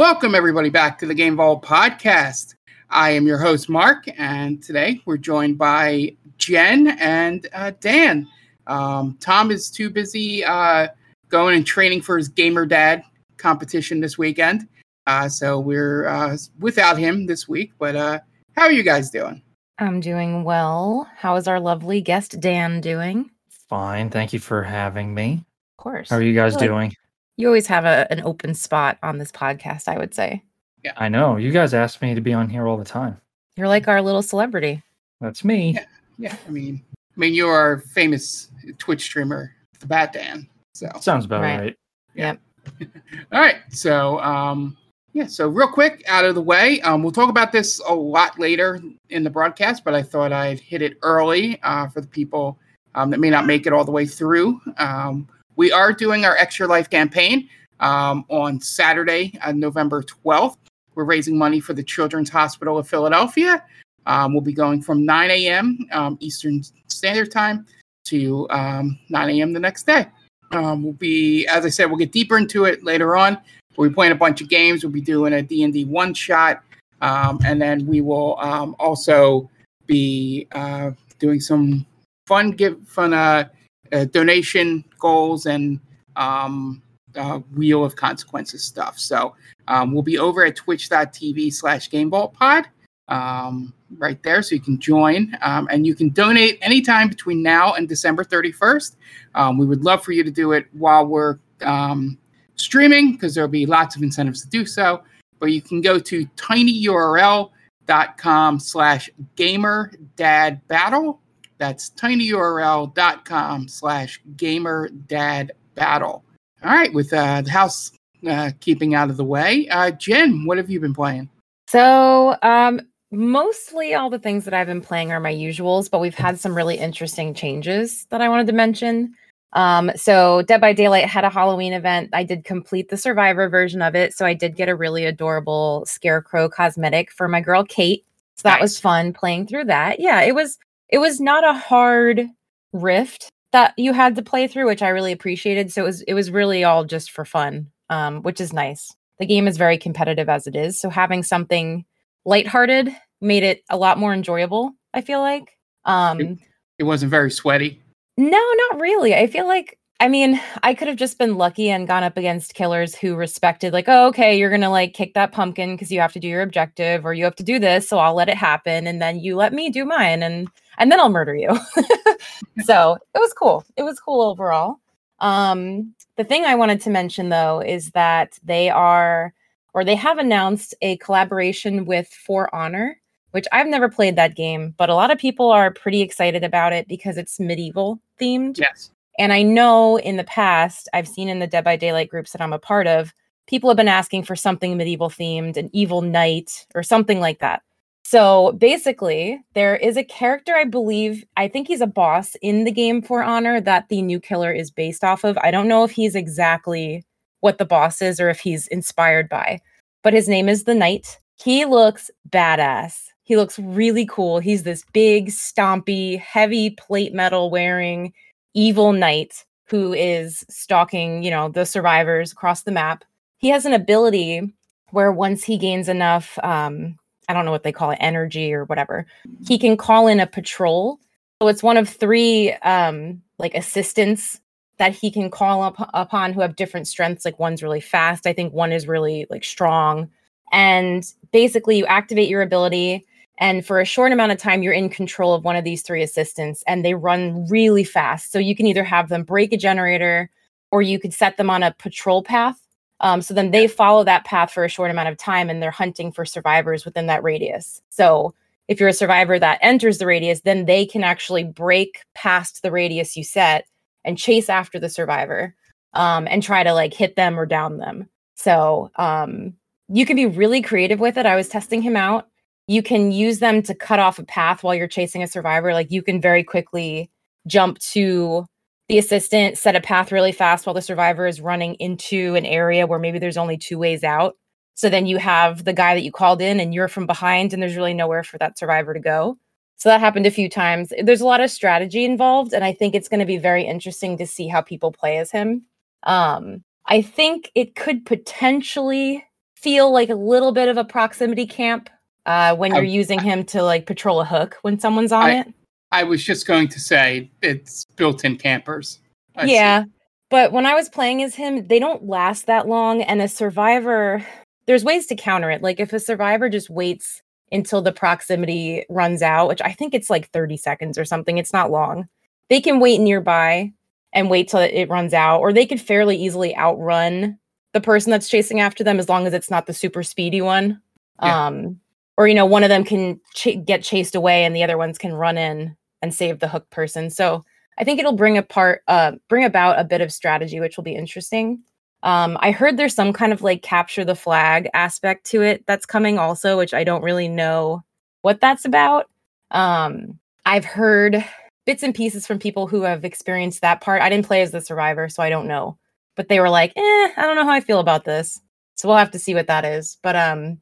Welcome, everybody, back to the Game Vault podcast. I am your host, Mark, and today we're joined by Jen and uh, Dan. Um, Tom is too busy uh, going and training for his Gamer Dad competition this weekend. Uh, so we're uh, without him this week. But uh, how are you guys doing? I'm doing well. How is our lovely guest Dan doing? Fine. Thank you for having me. Of course. How are you guys Good. doing? You always have a, an open spot on this podcast, I would say. Yeah. I know. You guys ask me to be on here all the time. You're like our little celebrity. That's me. Yeah. Yeah, I mean, I mean, you are a famous Twitch streamer, the Bat Dan. So Sounds about Right. right. Yep. All right. So, um, yeah. So, real quick, out of the way, um, we'll talk about this a lot later in the broadcast, but I thought I'd hit it early uh, for the people um, that may not make it all the way through. Um, we are doing our Extra Life campaign um, on Saturday, uh, November 12th. We're raising money for the Children's Hospital of Philadelphia. Um, we'll be going from 9 a.m. Um, Eastern Standard Time to um, 9 a.m. the next day. Um, we'll be, as I said, we'll get deeper into it later on. We'll be playing a bunch of games. We'll be doing a D&D one shot, um, and then we will also be uh, doing some fun give fun uh, uh, donation goals and um, uh, wheel of consequences stuff. So um, we'll be over at twitch.tv slash gamevaultpod um, right there. So you can join um, and you can donate anytime between now and December 31st. Um, we would love for you to do it while we're um, streaming because there'll be lots of incentives to do so. But you can go to tinyurl.com slash gamer dad battle. That's tinyurl.com slash gamer dad battle. All right, with uh, the house uh, keeping out of the way, uh, Jen, what have you been playing? So, um, mostly all the things that I've been playing are my usuals, but we've had some really interesting changes that I wanted to mention. Um, so Dead by Daylight had a Halloween event. I did complete the survivor version of it. So I did get a really adorable scarecrow cosmetic for my girl Kate. So that was fun playing through that. Yeah, it was it was not a hard rift that you had to play through, which I really appreciated. So it was it was really all just for fun, um, which is nice. The game is very competitive as it is. So having something lighthearted made it a lot more enjoyable, I feel like. Um It wasn't very sweaty. no, not really. I feel like I mean, I could have just been lucky and gone up against killers who respected like, "Oh, okay, you're going to like kick that pumpkin because you have to do your objective or you have to do this, so I'll let it happen and then you let me do mine and and then I'll murder you." so, it was cool. It was cool overall. Um the thing I wanted to mention though is that they are or they have announced a collaboration with For Honor, which I've never played that game, but a lot of people are pretty excited about it because it's medieval themed. Yes. And I know in the past, I've seen in the Dead by Daylight groups that I'm a part of, people have been asking for something medieval themed, an evil knight, or something like that. So basically, there is a character, I believe, I think he's a boss in the game For Honor that the new killer is based off of. I don't know if he's exactly what the boss is or if he's inspired by, but his name is the Knight. He looks badass. He looks really cool. He's this big, stompy, heavy plate metal wearing evil knight who is stalking, you know, the survivors across the map. He has an ability where once he gains enough um I don't know what they call it, energy or whatever, he can call in a patrol. So it's one of three um like assistants that he can call up upon who have different strengths. Like one's really fast. I think one is really like strong. And basically you activate your ability and for a short amount of time you're in control of one of these three assistants and they run really fast so you can either have them break a generator or you could set them on a patrol path um, so then they follow that path for a short amount of time and they're hunting for survivors within that radius. So if you're a survivor that enters the radius then they can actually break past the radius you set and chase after the survivor um, and try to like hit them or down them. So um, you can be really creative with it. I was testing him out. You can use them to cut off a path while you're chasing a survivor. Like you can very quickly jump to the assistant, set a path really fast while the survivor is running into an area where maybe there's only two ways out. So then you have the guy that you called in and you're from behind and there's really nowhere for that survivor to go. So that happened a few times. There's a lot of strategy involved and I think it's going to be very interesting to see how people play as him. Um I think it could potentially feel like a little bit of a proximity camp uh, when you're I- using him to like patrol a hook when someone's on I- it. I was just going to say it's built-in campers. I see. yeah. But when I was playing as him, they don't last that long. And a survivor, there's ways to counter it. Like if a survivor just waits until the proximity runs out, which I think it's like 30 seconds or something, it's not long. They can wait nearby and wait till it runs out, or they could fairly easily outrun the person that's chasing after them as long as it's not the super speedy one. Yeah. Um, or, you know, one of them can ch- get chased away and the other ones can run in and save the hook person. So, I think it'll bring apart, uh, bring about a bit of strategy, which will be interesting. Um, I heard there's some kind of like capture the flag aspect to it that's coming also, which I don't really know what that's about. Um, I've heard bits and pieces from people who have experienced that part. I didn't play as the survivor, so I don't know. But they were like, eh, I don't know how I feel about this. So we'll have to see what that is. But um,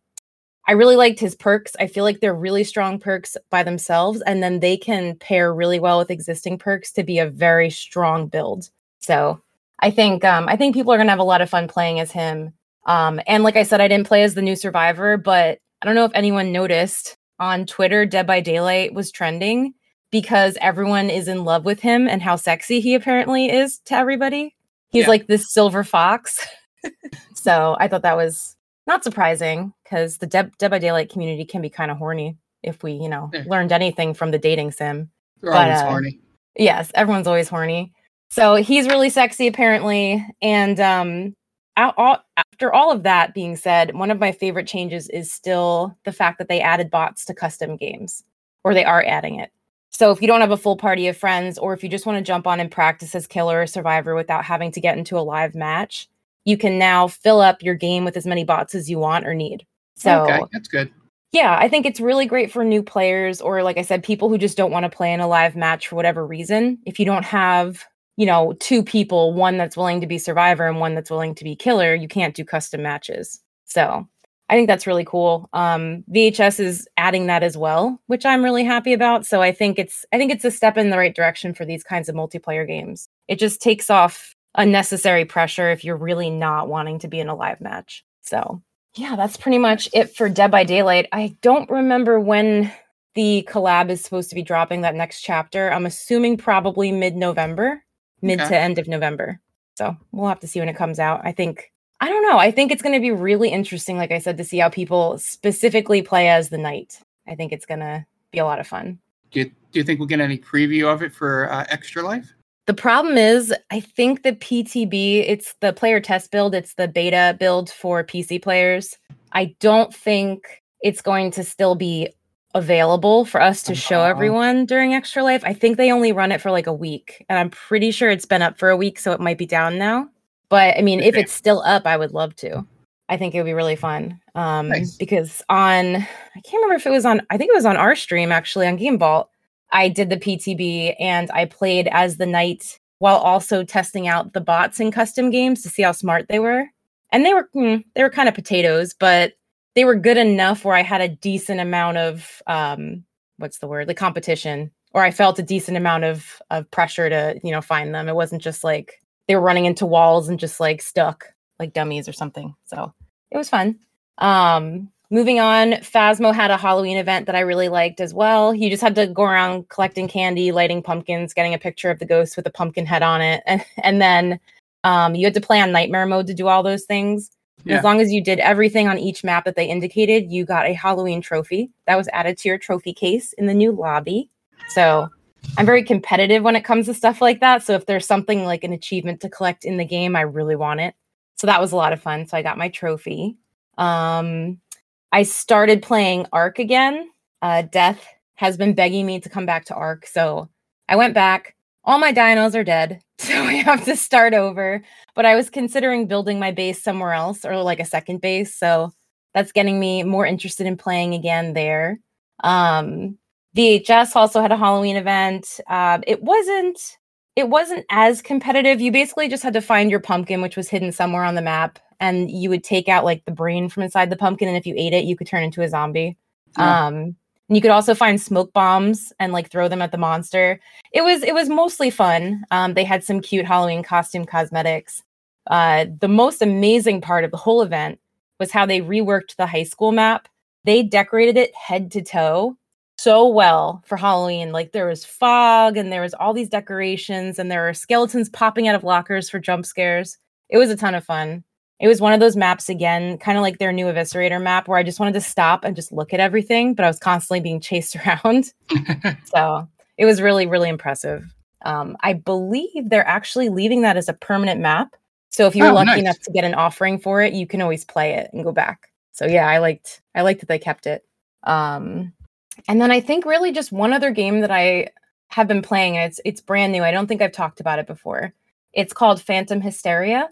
I really liked his perks. I feel like they're really strong perks by themselves, and then they can pair really well with existing perks to be a very strong build. So I think um, I think people are gonna have a lot of fun playing as him. Um, and like I said, I didn't play as the new survivor, but I don't know if anyone noticed on Twitter, Dead by Daylight was trending because everyone is in love with him and how sexy he apparently is to everybody. He's Yeah. like this silver fox. so I thought that was not surprising because the Dead, Dead by Daylight community can be kind of horny if we, you know, Yeah. learned anything from the dating sim. They're but, always uh, horny. Yes, everyone's always horny. So he's really sexy apparently. And um after all of that being said, one of my favorite changes is still the fact that they added bots to custom games or they are adding it. So if you don't have a full party of friends or if you just want to jump on and practice as killer or survivor without having to get into a live match, you can now fill up your game with as many bots as you want or need. So okay, that's good. yeah, I think it's really great for new players or like I said, people who just don't want to play in a live match for whatever reason. If you don't have, you know, two people, one that's willing to be survivor and one that's willing to be killer, you can't do custom matches. So I think that's really cool. Um, VHS is adding that as well, which I'm really happy about. So I think it's I think it's a step in the right direction for these kinds of multiplayer games. It just takes off unnecessary pressure if you're really not wanting to be in a live match. So yeah, that's pretty much it for Dead by Daylight. I don't remember when the collab is supposed to be dropping that next chapter. I'm assuming probably mid November, mid Okay. to end of November. So we'll have to see when it comes out. I think, I don't know. I think it's going to be really interesting, like I said, to see how people specifically play as the knight. I think it's going to be a lot of fun. Do you, do you think we'll get any preview of it for uh, Extra Life? The problem is, I think the PTB, it's the player test build, it's the beta build for PC players. I don't think it's going to still be available for us to show everyone during Extra Life. I think they only run it for like a week, and I'm pretty sure it's been up for a week, so it might be down now. But I mean, if it's still up, I would love to. I think it would be really fun. Um, Nice. because on I can't remember if it was on I think it was on our stream actually on Game Vault. I did the PTB and I played as the knight while also testing out the bots in custom games to see how smart they were. And they were hmm, they were kind of potatoes, but they were good enough where I had a decent amount of um what's the word? The competition or I felt a decent amount of of pressure to, you know, find them. It wasn't just like they were running into walls and just like stuck like dummies or something. So, it was fun. Um moving on, Phasmo had a Halloween event that I really liked as well. You just had to go around collecting candy, lighting pumpkins, getting a picture of the ghost with a pumpkin head on it, and, and then um, you had to play on nightmare mode to do all those things. Yeah. As long as you did everything on each map that they indicated, you got a Halloween trophy that was added to your trophy case in the new lobby. So I'm very competitive when it comes to stuff like that. So if there's something like an achievement to collect in the game, I really want it. So that was a lot of fun. So I got my trophy. Um, I started playing Ark again. Uh, Death has been begging me to come back to Ark, so I went back. All my dinos are dead, so I have to start over. But I was considering building my base somewhere else or like a second base, so that's getting me more interested in playing again there. Um, VHS also had a Halloween event. Uh, it wasn't it wasn't as competitive. You basically just had to find your pumpkin, which was hidden somewhere on the map, and you would take out like the brain from inside the pumpkin, and if you ate it, you could turn into a zombie. Yeah. Um, and you could also find smoke bombs and like throw them at the monster. It was it was mostly fun. Um, they had some cute Halloween costume cosmetics. Uh, the most amazing part of the whole event was how they reworked the high school map. They decorated it head to toe so well for Halloween. Like there was fog and there was all these decorations and there were skeletons popping out of lockers for jump scares. It was a ton of fun. It was one of those maps again, kind of like their new Eviscerator map, where I just wanted to stop and just look at everything, but I was constantly being chased around. so it was really, really impressive. Um, I believe they're actually leaving that as a permanent map. So if you're Oh, lucky nice. enough to get an offering for it, you can always play it and go back. So yeah, I liked I liked that they kept it. Um, and then I think really just one other game that I have been playing, and it's it's brand new. I don't think I've talked about it before. It's called Phantom Hysteria.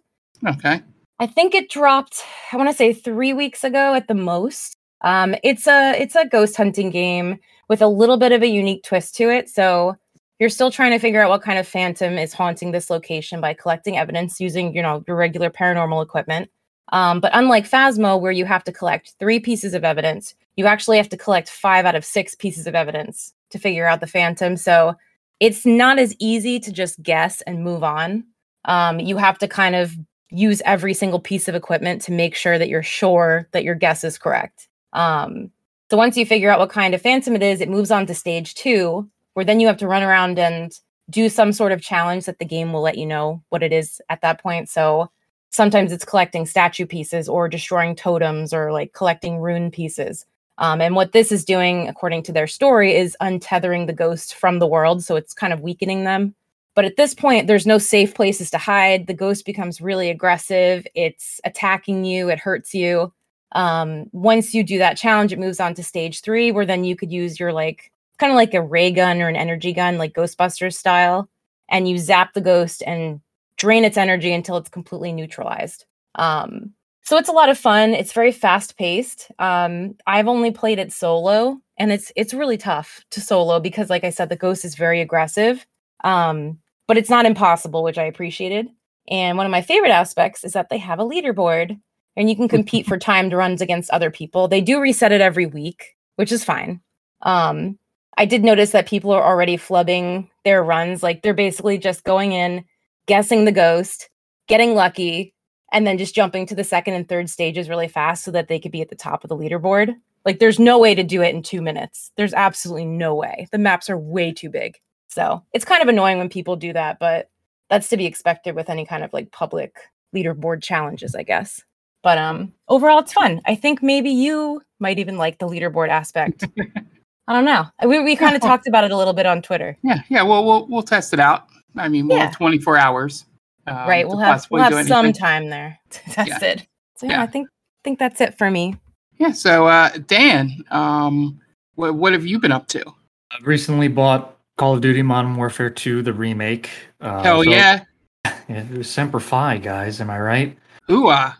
okay. I think it dropped, I want to say three weeks ago at the most. Um, it's a it's a ghost hunting game with a little bit of a unique twist to it. So you're still trying to figure out what kind of phantom is haunting this location by collecting evidence using, you know, your regular paranormal equipment. Um, but unlike Phasmo, where you have to collect three pieces of evidence, you actually have to collect five out of six pieces of evidence to figure out the phantom. So it's not as easy to just guess and move on. Um, you have to kind of use every single piece of equipment to make sure that you're sure that your guess is correct. Um, so once you figure out what kind of phantom it is, it moves on to stage two, where then you have to run around and do some sort of challenge that the game will let you know what it is at that point. So sometimes it's collecting statue pieces or destroying totems or like collecting rune pieces. Um, and what this is doing, according to their story, is untethering the ghost from the world. So it's kind of weakening them. But at this point, there's no safe places to hide. The ghost becomes really aggressive. It's attacking you, it hurts you. Um, once you do that challenge, it moves on to stage three, where then you could use your like kind of like a ray gun or an energy gun, like Ghostbusters style, and you zap the ghost and drain its energy until it's completely neutralized. Um, so it's a lot of fun. It's very fast paced. Um, I've only played it solo, and it's it's really tough to solo because, like I said, the ghost is very aggressive. Um, but it's not impossible, which I appreciated. And one of my favorite aspects is that they have a leaderboard and you can compete for timed runs against other people. They do reset it every week, which is fine. Um, I did notice that people are already flubbing their runs. Like they're basically just going in, guessing the ghost, getting lucky, and then just jumping to the second and third stages really fast so that they could be at the top of the leaderboard. Like there's no way to do it in two minutes. There's absolutely no way. The maps are way too big. So it's kind of annoying when people do that, but that's to be expected with any kind of like public leaderboard challenges, I guess. But um overall it's fun. I think maybe you might even like the leaderboard aspect. I don't know. We we kind of Yeah. talked about it a little bit on Twitter. Yeah, yeah. Well, we'll we'll test it out. I mean, we'll Yeah. have 24 hours. um, right. We'll have we'll have some time there to test Yeah. it. So yeah, Yeah. I think think that's it for me. Yeah. So, uh, Dan, um, what what have you been up to? I've recently bought Call of Duty Modern Warfare 2, the remake. Uh, Hell so- yeah! yeah! It was Semper Fi, guys. Am I right? Ooh, uh,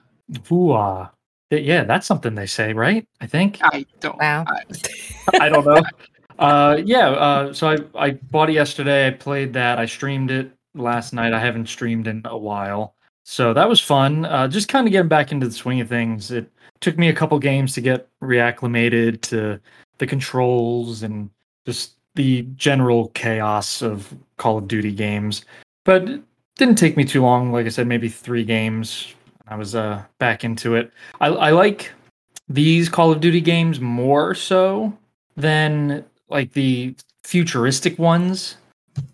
Ooh-ah. Yeah, that's something they say, right? I think. I don't. Wow. I, I don't know. Uh, yeah. Uh, so I I bought it yesterday. I played that. I streamed it last night. I haven't streamed in a while, so that was fun. Uh, just kind of getting back into the swing of things. It took me a couple games to get reacclimated to the controls and just the general chaos of Call of Duty games, but it didn't take me too long. Like I said, maybe three games. I was uh back into it. I, I like these Call of Duty games more so than like the futuristic ones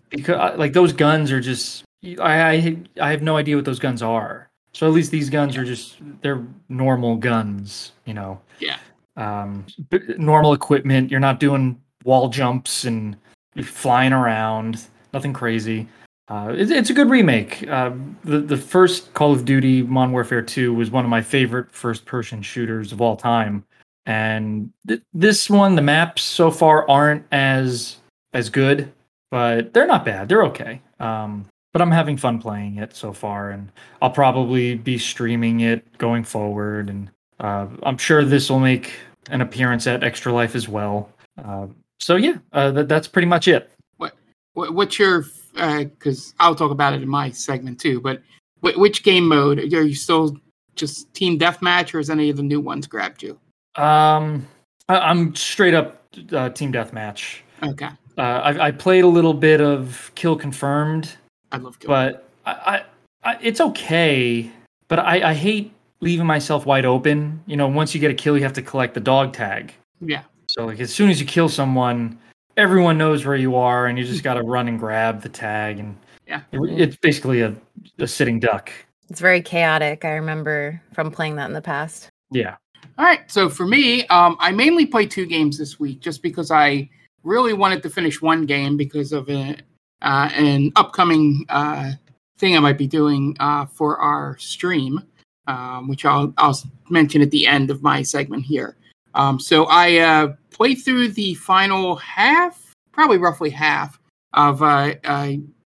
because like those guns are just I, I I have no idea what those guns are. So at least these guns are just they're normal guns, you know. Yeah. Um, normal equipment. You're not doing wall jumps and flying around. Nothing crazy. Uh, it's, it's a good remake. Uh, the the first Call of Duty Modern Warfare 2 was one of my favorite first person shooters of all time, and th- this one the maps so far aren't as as good, but they're not bad. They're okay. Um, but I'm having fun playing it so far, and I'll probably be streaming it going forward, and uh, I'm sure this will make an appearance at Extra Life as well. Uh, so yeah, uh, that, that's pretty much it. what, what's your? Because I'll talk about it in my segment too. But wh- which game mode are you still just team deathmatch, or has any of the new ones grabbed you? Um, I, I'm straight up uh, team deathmatch. Okay, Uh, I, I played a little bit of Kill Confirmed, I love Kill. but I, I, I it's okay. But I, I hate leaving myself wide open. You know, once you get a kill, you have to collect the dog tag. Yeah. So like as soon as you kill someone, everyone knows where you are, and you just got to run and grab the tag, and Yeah. it- it's basically a, a sitting duck. It's very chaotic. I remember from playing that in the past. Yeah. All right. So for me, um, I mainly played two games this week just because I really wanted to finish one game because of a, uh, an upcoming uh, thing I might be doing uh, for our stream, um, which I'll, I'll mention at the end of my segment here. Um, so I uh, played through the final half, probably roughly half, of uh, uh,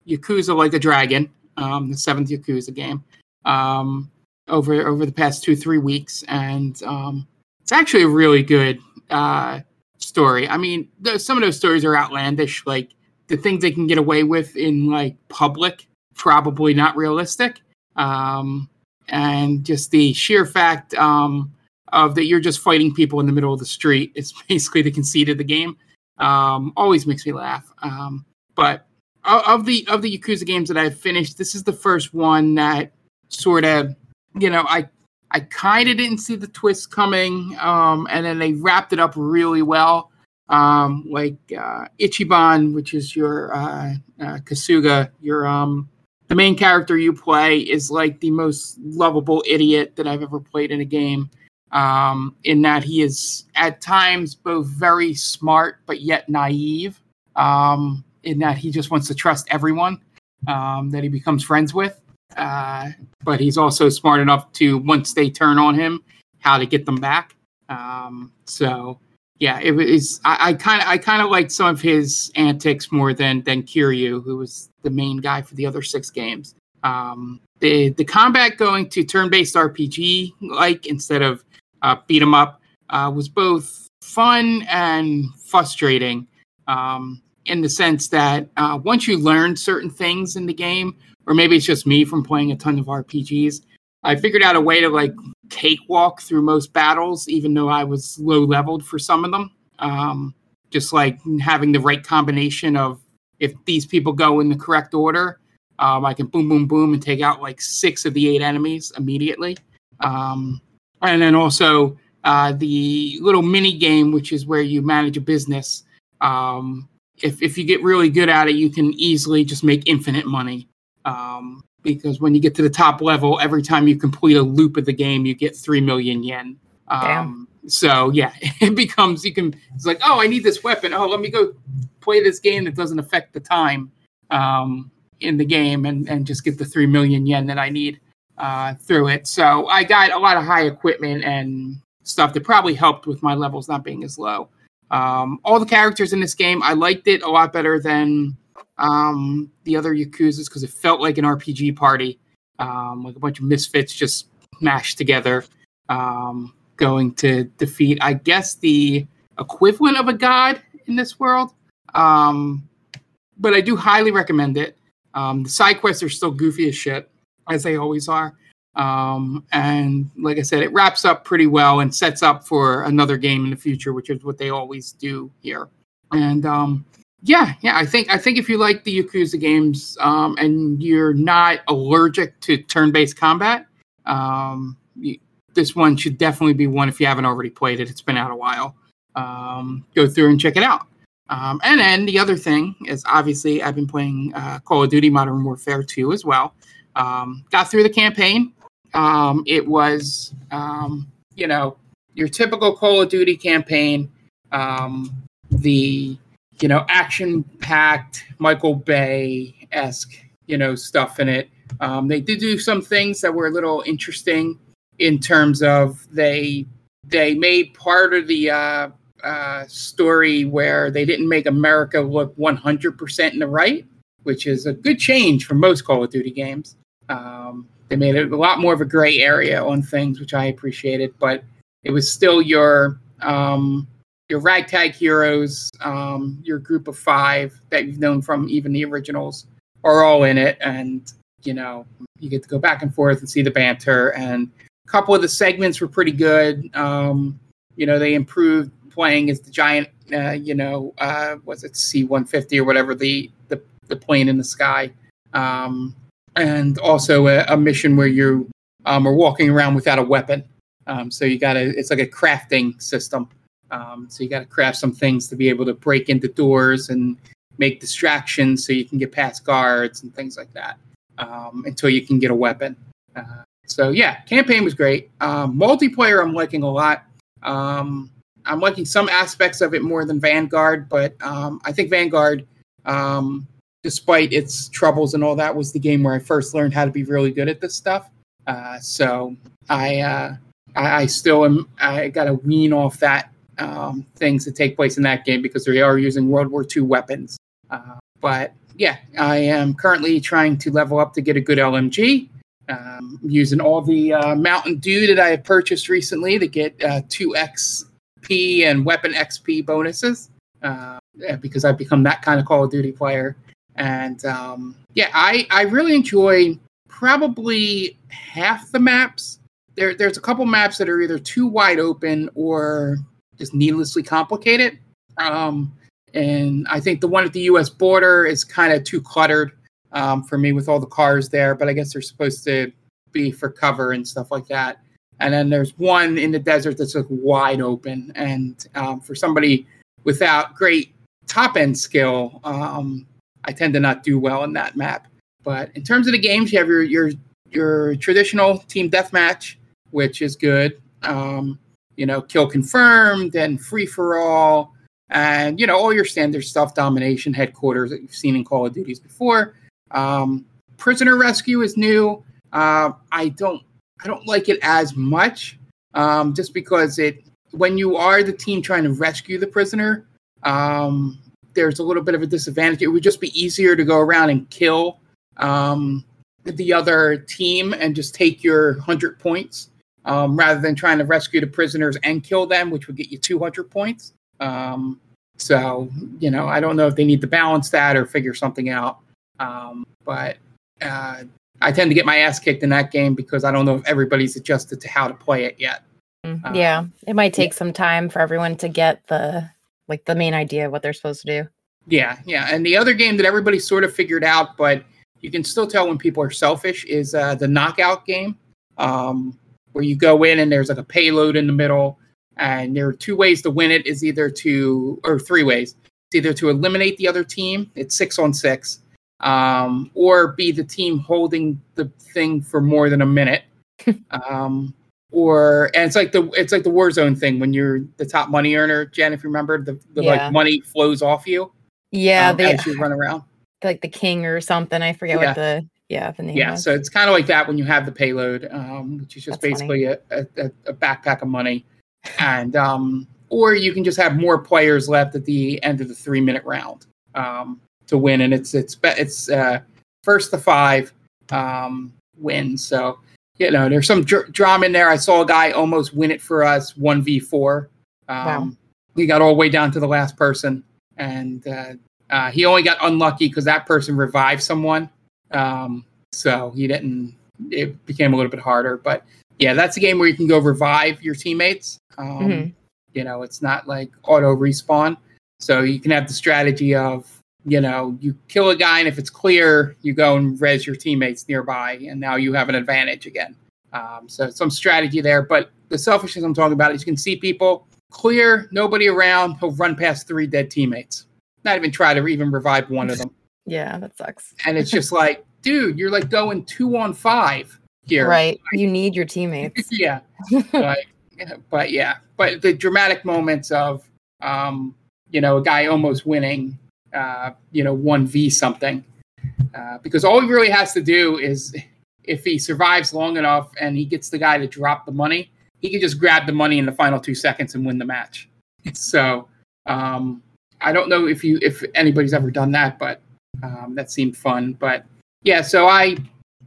Yakuza Like a Dragon, um, the seventh Yakuza game. Um, over over the past two three weeks, and um, it's actually a really good uh, story. I mean, th- some of those stories are outlandish, like the things they can get away with in like public, probably not realistic, um, and just the sheer fact um, of that you're just fighting people in the middle of the street is basically the conceit of the game. Um, always makes me laugh. Um, but of the of the Yakuza games that I've finished, this is the first one that sort of you know, I I kind of didn't see the twist coming, um, and then they wrapped it up really well. Um, like uh, Ichiban, which is your uh, uh, Kasuga, your um, the main character you play is like the most lovable idiot that I've ever played in a game. Um, in that he is at times both very smart but yet naive. Um, in that he just wants to trust everyone um, that he becomes friends with. Uh, but he's also smart enough to once they turn on him, how to get them back. Um, so yeah, it was. I kind of I kind of liked some of his antics more than than Kiryu, who was the main guy for the other six games. Um, the the combat going to turn based RPG like instead of uh, beat 'em up uh, was both fun and frustrating. Um, in the sense that uh, once you learn certain things in the game, or maybe it's just me from playing a ton of RPGs. I figured out a way to like cakewalk through most battles, even though I was low leveled for some of them. Um, just like having the right combination of if these people go in the correct order, um, I can boom, boom, boom, and take out like six of the eight enemies immediately. Um, and then also uh, the little mini game, which is where you manage a business. Um, if if you get really good at it, you can easily just make infinite money. Um, because when you get to the top level, every time you complete a loop of the game, you get three million yen. Um, so yeah, it becomes you can. It's like, oh, I need this weapon. Oh, let me go play this game that doesn't affect the time um, in the game, and and just get the three million yen that I need uh, through it. So I got a lot of high equipment and stuff that probably helped with my levels not being as low. Um, all the characters in this game, I liked it a lot better than um, the other Yakuza's because it felt like an RPG party, um, like a bunch of misfits just mashed together, um, going to defeat, I guess, the equivalent of a god in this world. Um, but I do highly recommend it. Um, the side quests are still goofy as shit, as they always are. Um, and like I said, it wraps up pretty well and sets up for another game in the future, which is what they always do here. And um, yeah, yeah, I think I think if you like the Yakuza games um, and you're not allergic to turn-based combat, um, you, this one should definitely be one if you haven't already played it. It's been out a while. Um, go through and check it out. Um, and then the other thing is obviously I've been playing uh, Call of Duty Modern Warfare 2 as well. Um, got through the campaign. Um, it was, um, you know, your typical Call of Duty campaign. Um, the, you know, action-packed Michael Bay esque, you know, stuff in it. Um, they did do some things that were a little interesting in terms of they they made part of the uh, uh, story where they didn't make America look 100% in the right, which is a good change for most Call of Duty games. Um, they made it a lot more of a gray area on things, which I appreciated, but it was still your um, your ragtag heroes, um, your group of five that you've known from even the originals are all in it, and you know you get to go back and forth and see the banter. And a couple of the segments were pretty good. Um, you know, they improved playing as the giant. Uh, you know, uh, was it C one fifty or whatever the, the the plane in the sky. Um, and also a, a mission where you um, are walking around without a weapon. Um, so you got to, it's like a crafting system. Um, so you got to craft some things to be able to break into doors and make distractions so you can get past guards and things like that um, until you can get a weapon. Uh, so yeah, campaign was great. Um, multiplayer, I'm liking a lot. Um, I'm liking some aspects of it more than Vanguard, but I think Vanguard, um, despite its troubles and all that, was the game where I first learned how to be really good at this stuff. Uh, so I, uh, I, I still am. I got to wean off that um, things that take place in that game because they are using World War II weapons. Uh, but yeah, I am currently trying to level up to get a good LMG. Um, using all the uh, Mountain Dew that I have purchased recently to get uh, 2XP and Weapon XP bonuses uh, because I've become that kind of Call of Duty player. And um, yeah, I, I really enjoy probably half the maps. There, there's a couple maps that are either too wide open or just needlessly complicated. Um, and I think the one at the U.S. border is kind of too cluttered um, for me with all the cars there. But I guess they're supposed to be for cover and stuff like that. And then there's one in the desert that's like wide open. And um, for somebody without great top end skill, um, I tend to not do well in that map. But in terms of the games, you have your your your traditional team deathmatch, which is good. Um, you know, kill confirmed and free for all, and you know all your standard stuff, domination, headquarters that you've seen in Call of Duties before. Um, prisoner rescue is new. Uh, I don't I don't like it as much, um, just because it when you are the team trying to rescue the prisoner, um, there's a little bit of a disadvantage. It would just be easier to go around and kill um, the other team and just take your hundred points um, rather than trying to rescue the prisoners and kill them, which would get you 200 points. Um, so, you know, I don't know if they need to balance that or figure something out. Um, but uh, I tend to get my ass kicked in that game because I don't know if everybody's adjusted to how to play it yet. Mm, um, yeah, it might take yeah. some time for everyone to get the like the main idea of what they're supposed to do. Yeah, yeah. And the other game that everybody sort of figured out, but you can still tell when people are selfish, is uh, the knockout game. Um, where you go in and there's like a payload in the middle and there are two ways to win it is either to or three ways it's either to eliminate the other team it's six on six um, or be the team holding the thing for more than a minute um, or and it's like the it's like the warzone thing when you're the top money earner jen if you remember the, the yeah. like money flows off you yeah um, they, as you run around like the king or something i forget yeah. what the yeah, the name. Yeah, was. so it's kind of like that when you have the payload, um, which is just That's basically a, a, a, backpack of money, and um, or you can just have more players left at the end of the three minute round um, to win, and it's it's it's uh, first to five um, wins. So you know, there's some dr- drama in there. I saw a guy almost win it for us, one v four. Um, wow. He got all the way down to the last person, and uh, uh, he only got unlucky because that person revived someone um, so he didn't. It became a little bit harder, but yeah, that's a game where you can go revive your teammates. Um, mm-hmm. You know, it's not like auto respawn, so you can have the strategy of you know you kill a guy, and if it's clear, you go and res your teammates nearby, and now you have an advantage again. Um, so some strategy there, but the selfishness I'm talking about is you can see people clear, nobody around, he'll run past three dead teammates. Not even try to even revive one of them. Yeah, that sucks. and it's just like, dude, you're like going two on five here. Right. You need your teammates. yeah. but, but yeah, but the dramatic moments of, um, you know, a guy almost winning, uh, you know, one v something, uh, because all he really has to do is, if he survives long enough and he gets the guy to drop the money, he can just grab the money in the final two seconds and win the match. So, um, I don't know if you if anybody's ever done that, but um, that seemed fun, but yeah. So I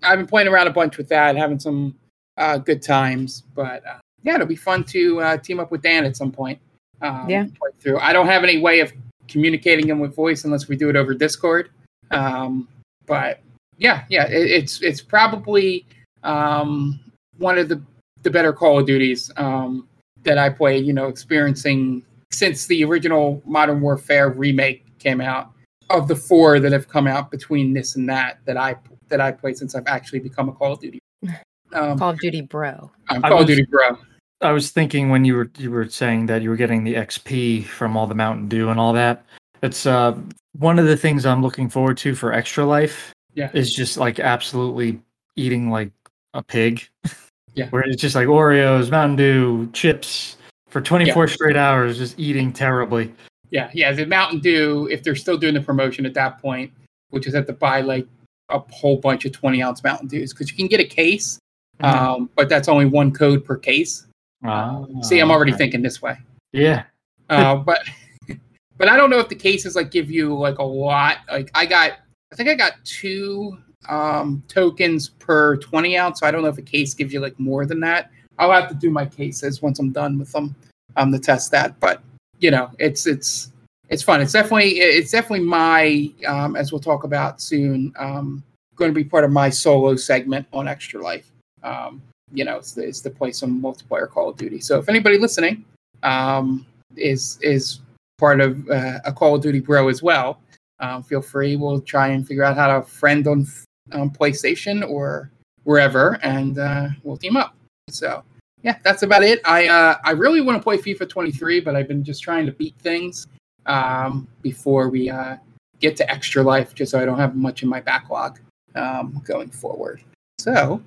I've been playing around a bunch with that, having some uh, good times. But uh, yeah, it'll be fun to uh, team up with Dan at some point. Um, yeah. Through. I don't have any way of communicating him with voice unless we do it over Discord. Um, but yeah, yeah, it, it's it's probably um, one of the the better Call of Duties um, that I play. You know, experiencing since the original Modern Warfare remake came out of the four that have come out between this and that that I that I played since I've actually become a Call of Duty. Um, Call of Duty Bro. I'm Call of Duty Bro. I was thinking when you were you were saying that you were getting the XP from all the Mountain Dew and all that. It's uh one of the things I'm looking forward to for Extra Life. Yeah. is just like absolutely eating like a pig. Yeah. where it's just like Oreos, Mountain Dew, chips for 24 straight hours, just eating terribly. Yeah, yeah. The Mountain Dew, if they're still doing the promotion at that point, which is have to buy like a whole bunch of 20 ounce Mountain Dews because you can get a case, um, but that's only one code per case. Ah, See, I'm already okay. thinking this way. Yeah. Uh, but but I don't know if the cases like give you like a lot. Like I got, I think I got two um, tokens per 20 ounce. So I don't know if a case gives you like more than that. I'll have to do my cases once I'm done with them um, to test that. But you know, it's it's it's fun. It's definitely it's definitely my um, as we'll talk about soon. Um, going to be part of my solo segment on Extra Life. Um, you know, it's, it's to play some multiplayer Call of Duty. So if anybody listening um, is is part of uh, a Call of Duty Bro as well, um, feel free. We'll try and figure out how to friend on PlayStation or wherever, and uh, we'll team up. So yeah, that's about it. I uh, I really want to play FIFA 23, but I've been just trying to beat things um, before we uh, get to Extra Life, just so I don't have much in my backlog um, going forward. So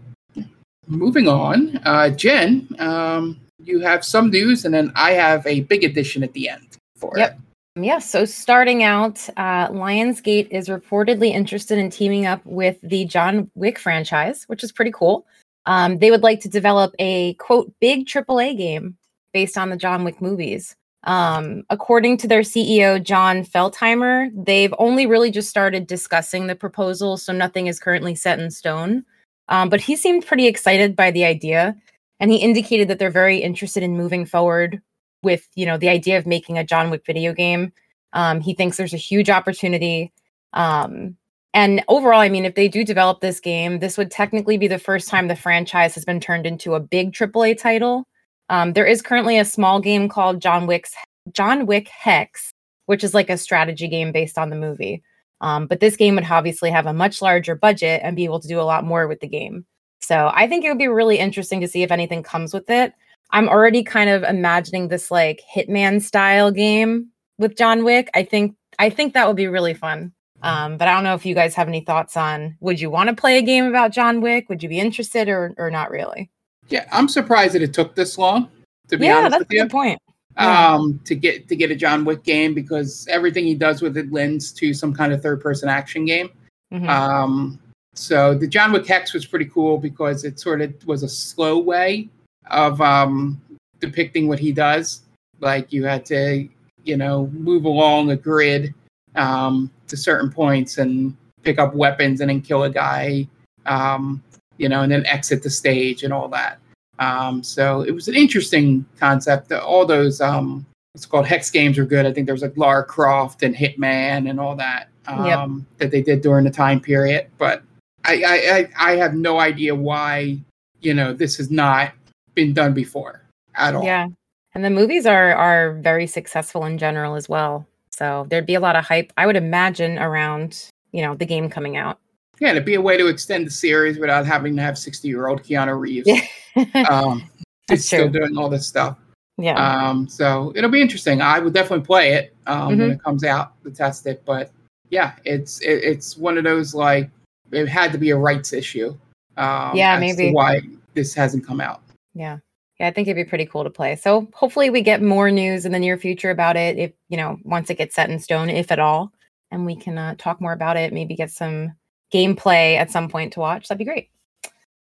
moving on, uh, Jen, um, you have some news, and then I have a big addition at the end for Yep. it. Yeah, so starting out, uh, Lionsgate is reportedly interested in teaming up with the John Wick franchise, which is pretty cool. Um, they would like to develop a quote big AAA game based on the John Wick movies. Um, according to their CEO Jon Feltheimer, they've only really just started discussing the proposal, so nothing is currently set in stone. Um, but he seemed pretty excited by the idea, and he indicated that they're very interested in moving forward with you know the idea of making a John Wick video game. Um, he thinks there's a huge opportunity. Um, and overall, I mean, if they do develop this game, this would technically be the first time the franchise has been turned into a big AAA title. Um, there is currently a small game called John Wick's John Wick Hex, which is like a strategy game based on the movie. Um, but this game would obviously have a much larger budget and be able to do a lot more with the game. So I think it would be really interesting to see if anything comes with it. I'm already kind of imagining this like Hitman style game with John Wick. I think I think that would be really fun. Um, but I don't know if you guys have any thoughts on would you want to play a game about John Wick? Would you be interested or or not really? Yeah, I'm surprised that it took this long. To be yeah, honest that's a good point. Yeah. um, to get to get a John Wick game because everything he does with it lends to some kind of third person action game. Mhm. Um, so the John Wick Hex was pretty cool because it sort of was a slow way of um, depicting what he does. Like you had to, you know, move along a grid um, to certain points and pick up weapons and then kill a guy, um, you know, and then exit the stage and all that. Um, so it was an interesting concept. All those um, what's called hex games are good. I think there was like Lara Croft and Hitman and all that Yep. um, that they did during the time period. But I, I, I, I have no idea why you know this has not been done before at all. Yeah. And the movies are are very successful in general as well. So there'd be a lot of hype, I would imagine, around, you know, the game coming out. Yeah, it'd be a way to extend the series without having to have sixty-year-old Keanu Reeves. um, is still doing all this stuff. yeah. Um, so it'll be interesting. I would definitely play it um, when Mm-hmm. it comes out to test it. But yeah, it's it, it's one of those like it had to be a rights issue. Um, Yeah, maybe. why this hasn't come out. Yeah. Yeah, I think it'd be pretty cool to play. So hopefully we get more news in the near future about it if, you know, once it gets set in stone, if at all, and we can uh, talk more about it, maybe get some gameplay at some point to watch. That'd be great.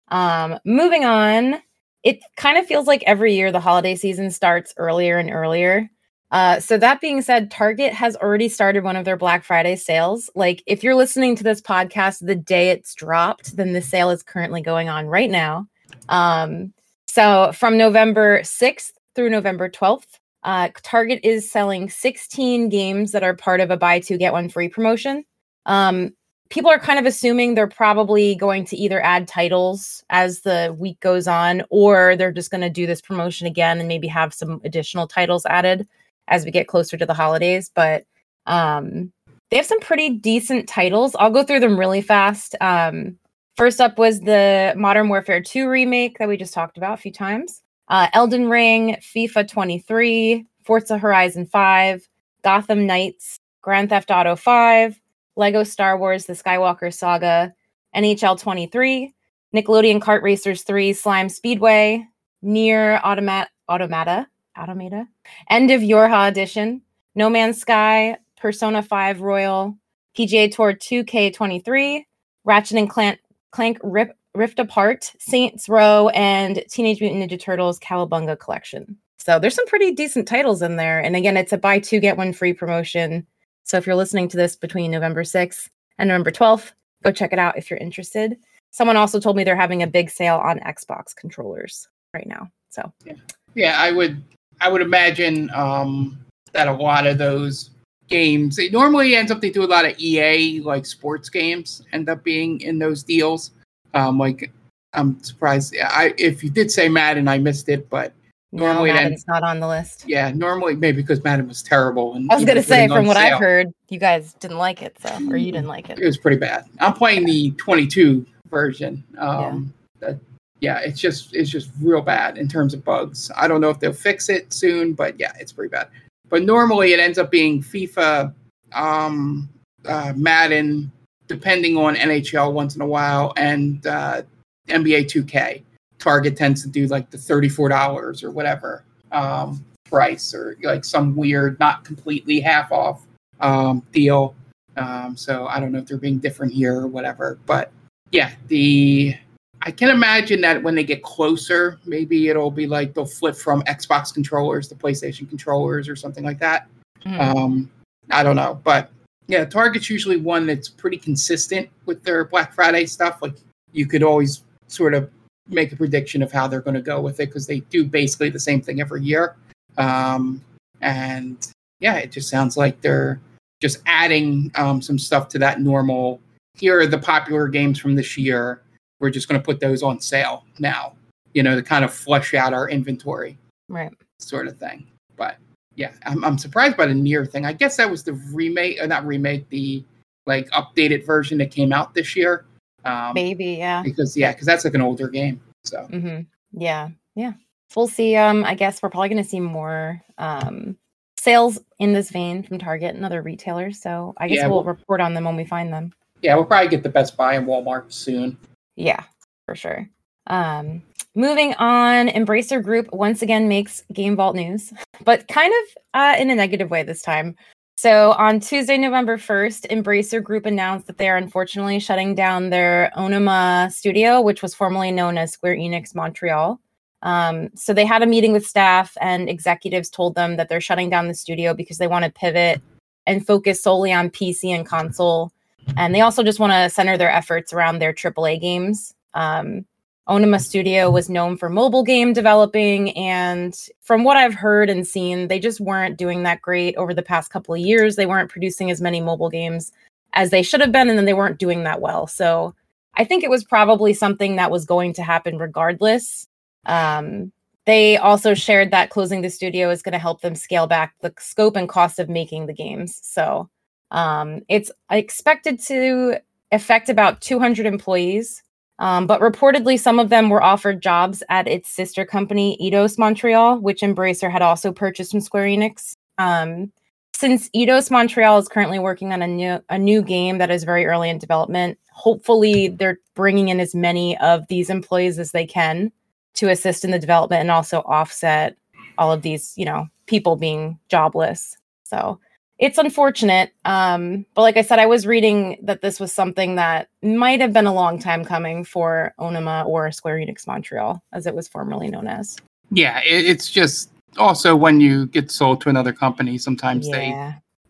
Um, moving on, it kind of feels like every year the holiday season starts earlier and earlier. Uh, so that being said, Target has already started one of their Black Friday sales. Like if you're listening to this podcast the day it's dropped, then the sale is currently going on right now. Um, so from November 6th through November 12th, uh, Target is selling 16 games that are part of a buy two get one free promotion. Um, people are kind of assuming they're probably going to either add titles as the week goes on, or they're just going to do this promotion again and maybe have some additional titles added as we get closer to the holidays. But um, they have some pretty decent titles. I'll go through them really fast. Um, First up was the Modern Warfare 2 remake that we just talked about a few times. Uh, Elden Ring, FIFA 23, Forza Horizon 5, Gotham Knights, Grand Theft Auto 5, Lego Star Wars The Skywalker Saga, NHL 23, Nickelodeon Kart Racers 3, Slime Speedway, Nier Automat Automata, Automata, End of Yorha Edition, No Man's Sky, Persona 5 Royal, PGA Tour 2K23, Ratchet and Clank, Clank Rip, Rift Apart, Saints Row, and Teenage Mutant Ninja Turtles Cowabunga Collection. So there's some pretty decent titles in there. And again, it's a buy two, get one free promotion. So if you're listening to this between November 6th and November 12th, go check it out if you're interested. Someone also told me they're having a big sale on Xbox controllers right now. So yeah, yeah I would I would imagine um, that a lot of those games it normally ends up they do a lot of EA like sports games end up being in those deals. Um, like I'm surprised. I if you did say Madden, I missed it, but normally no, Madden's not on the list. Yeah, normally maybe because Madden was terrible. And I was gonna say, from what sale. I've heard, you guys didn't like it, so or you didn't like it. It was pretty bad. I'm playing the 22 version. Um, yeah. That, yeah, it's just it's just real bad in terms of bugs. I don't know if they'll fix it soon, but yeah, it's pretty bad. But normally it ends up being FIFA, um, uh, Madden, depending on NHL once in a while, and uh, NBA 2K. Target tends to do like the $34 or whatever um, price or like some weird, not completely half off um, deal. Um, so I don't know if they're being different here or whatever. But yeah, the I can imagine that when they get closer, maybe it'll be like they'll flip from Xbox controllers to PlayStation controllers or something like that. Mm. Um, I don't know, but yeah, Target's usually one that's pretty consistent with their Black Friday stuff. Like you could always sort of make a prediction of how they're going to go with it because they do basically the same thing every year. Um, and yeah, it just sounds like they're just adding um, some stuff to that normal. Here are the popular games from this year. We're just going to put those on sale now, you know, to kind of flush out our inventory, right? Sort of thing. But yeah, I'm, I'm surprised by the Nier thing. I guess that was the remake, or uh, not remake, the like updated version that came out this year. Um, Maybe, yeah. Because yeah, because that's like an older game. So mm-hmm. yeah, yeah. We'll see. Um, I guess we're probably going to see more um sales in this vein from Target and other retailers. So I guess yeah, we'll, we'll report on them when we find them. Yeah, we'll probably get the Best Buy and Walmart soon. Yeah, for sure. Um, moving on, Embracer Group once again makes Game Vault news, but kind of uh, in a negative way this time. So on Tuesday, November 1st, Embracer Group announced that they are unfortunately shutting down their Onoma studio, which was formerly known as Square Enix Montreal. Um, so they had a meeting with staff, and executives told them that they're shutting down the studio because they want to pivot and focus solely on PC and console. And they also just want to center their efforts around their AAA games. Um, Onoma Studio was known for mobile game developing, and from what I've heard and seen, they just weren't doing that great over the past couple of years. They weren't producing as many mobile games as they should have been, and then they weren't doing that well. So I think it was probably something that was going to happen regardless. Um, they also shared that closing the studio is going to help them scale back the scope and cost of making the games. So um, it's expected to affect about 200 employees. Um, but reportedly, some of them were offered jobs at its sister company, Eidos Montreal, which Embracer had also purchased from Square Enix. Um, since Eidos Montreal is currently working on a new a new game that is very early in development, hopefully they're bringing in as many of these employees as they can to assist in the development and also offset all of these, you know, people being jobless. So it's unfortunate. Um, but like I said, I was reading that this was something that might have been a long time coming for Onoma or Square Enix Montreal, as it was formerly known as. Yeah, it, it's just also when you get sold to another company, sometimes yeah.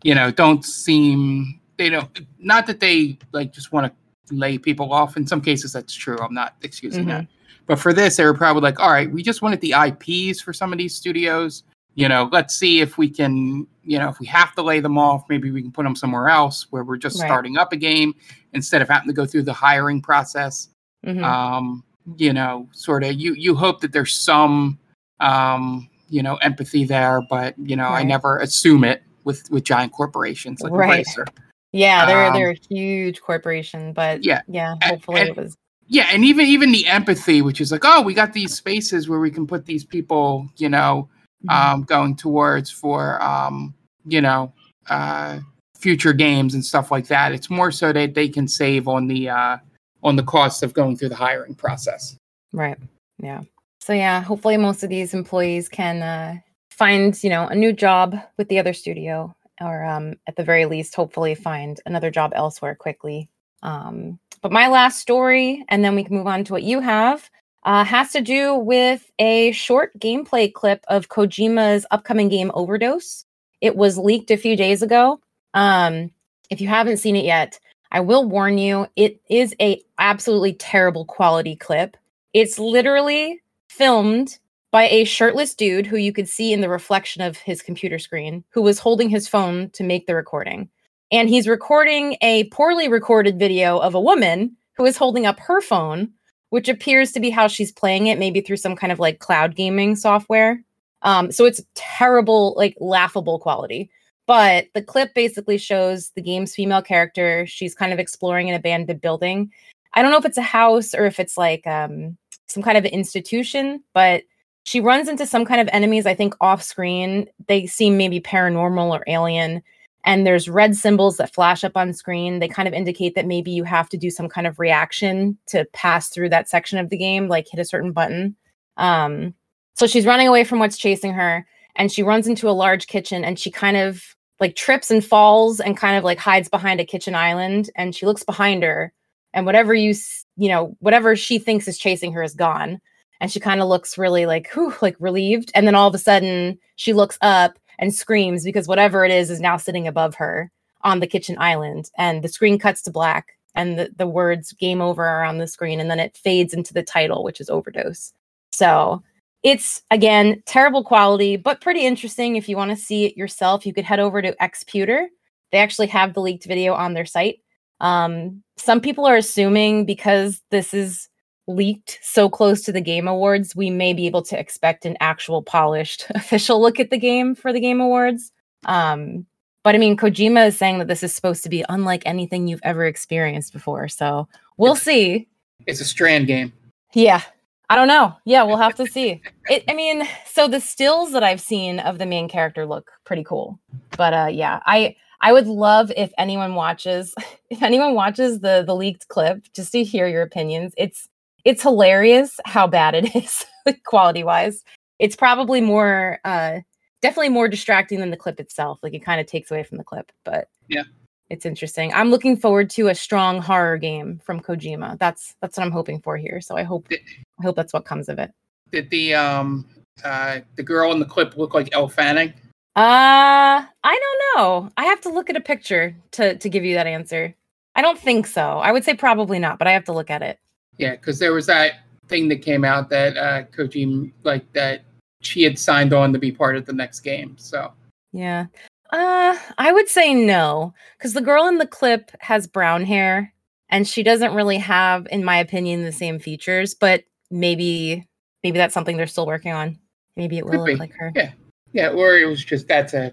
they, you know, don't seem they don't. Not that they like just want to lay people off. In some cases, that's true. I'm not excusing mm-hmm. that. But for this, they were probably like, all right, we just wanted the IPs for some of these studios you know, let's see if we can, you know, if we have to lay them off, maybe we can put them somewhere else where we're just right. starting up a game instead of having to go through the hiring process. Mm-hmm. Um, you know, sort of you you hope that there's some um, you know, empathy there, but you know, right. I never assume it with with giant corporations like right. Embracer. Yeah, they're um, they're a huge corporation, but yeah, yeah, hopefully and, it was yeah, and even even the empathy, which is like, oh, we got these spaces where we can put these people, you know. Um, going towards for um, you know uh, future games and stuff like that. It's more so that they can save on the uh, on the cost of going through the hiring process. Right. Yeah. So yeah, hopefully most of these employees can uh, find, you know, a new job with the other studio or um, at the very least hopefully find another job elsewhere quickly. Um, but my last story and then we can move on to what you have uh, has to do with a short gameplay clip of Kojima's upcoming game Overdose. It was leaked a few days ago. Um, if you haven't seen it yet, I will warn you, it is a absolutely terrible quality clip. It's literally filmed by a shirtless dude who you could see in the reflection of his computer screen, who was holding his phone to make the recording. And he's recording a poorly recorded video of a woman who is holding up her phone, which appears to be how she's playing it, maybe through some kind of like cloud gaming software. Um, so it's terrible, like laughable quality. But the clip basically shows the game's female character. She's kind of exploring an abandoned building. I don't know if it's a house or if it's like um, some kind of institution, but she runs into some kind of enemies, I think off screen. They seem maybe paranormal or alien. And there's red symbols that flash up on screen. They kind of indicate that maybe you have to do some kind of reaction to pass through that section of the game, like hit a certain button. Um, so she's running away from what's chasing her, and she runs into a large kitchen and she kind of like trips and falls and kind of like hides behind a kitchen island. And she looks behind her, and whatever you, you know, whatever she thinks is chasing her is gone and she kind of looks really like whew, like relieved and then all of a sudden she looks up and screams because whatever it is is now sitting above her on the kitchen island. And the screen cuts to black and the, the words game over are on the screen and then it fades into the title which is overdose. So it's again terrible quality but pretty interesting. If you want to see it yourself you could head over to xputer. They actually have the leaked video on their site. Um, some people are assuming because this is leaked so close to the Game Awards, we may be able to expect an actual polished official look at the game for the Game Awards. Um, but I mean, Kojima is saying that this is supposed to be unlike anything you've ever experienced before. So we'll It's- see. It's a Strand game. Yeah. I don't know. Yeah, we'll have to see. It I mean, so the stills that I've seen of the main character look pretty cool. But uh yeah, I I would love if anyone watches if anyone watches the the leaked clip just to hear your opinions. It's it's hilarious how bad it is quality wise. It's probably more uh definitely more distracting than the clip itself. Like it kind of takes away from the clip, but Yeah. It's interesting. I'm looking forward to a strong horror game from Kojima. That's that's what I'm hoping for here. So I hope Th- I hope that's what comes of it. Did the um uh the girl in the clip look like Elle Fanning? Uh, I don't know. I have to look at a picture to to give you that answer. I don't think so. I would say probably not, but I have to look at it. Yeah, because there was that thing that came out that uh Kojima like that she had signed on to be part of the next game. So Yeah. Uh, I would say no, because the girl in the clip has brown hair, and she doesn't really have, in my opinion, the same features. But maybe, maybe that's something they're still working on. Maybe it will Could look be. like her. Yeah. yeah, or it was just that's a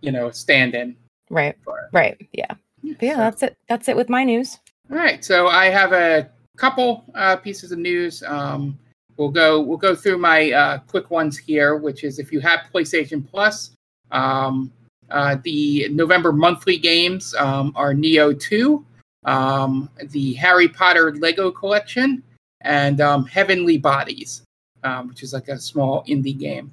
you know stand-in Right. Right. Yeah. But yeah, So- that's it. That's it with my news. All right, so I have a couple uh, pieces of news. Um, we'll go we'll go through my uh, quick ones here, which is if you have PlayStation Plus, um, uh, the November monthly games um, are Nioh Two, um, the Harry Potter Lego Collection, and um, Heavenly Bodies, um, which is like a small indie game.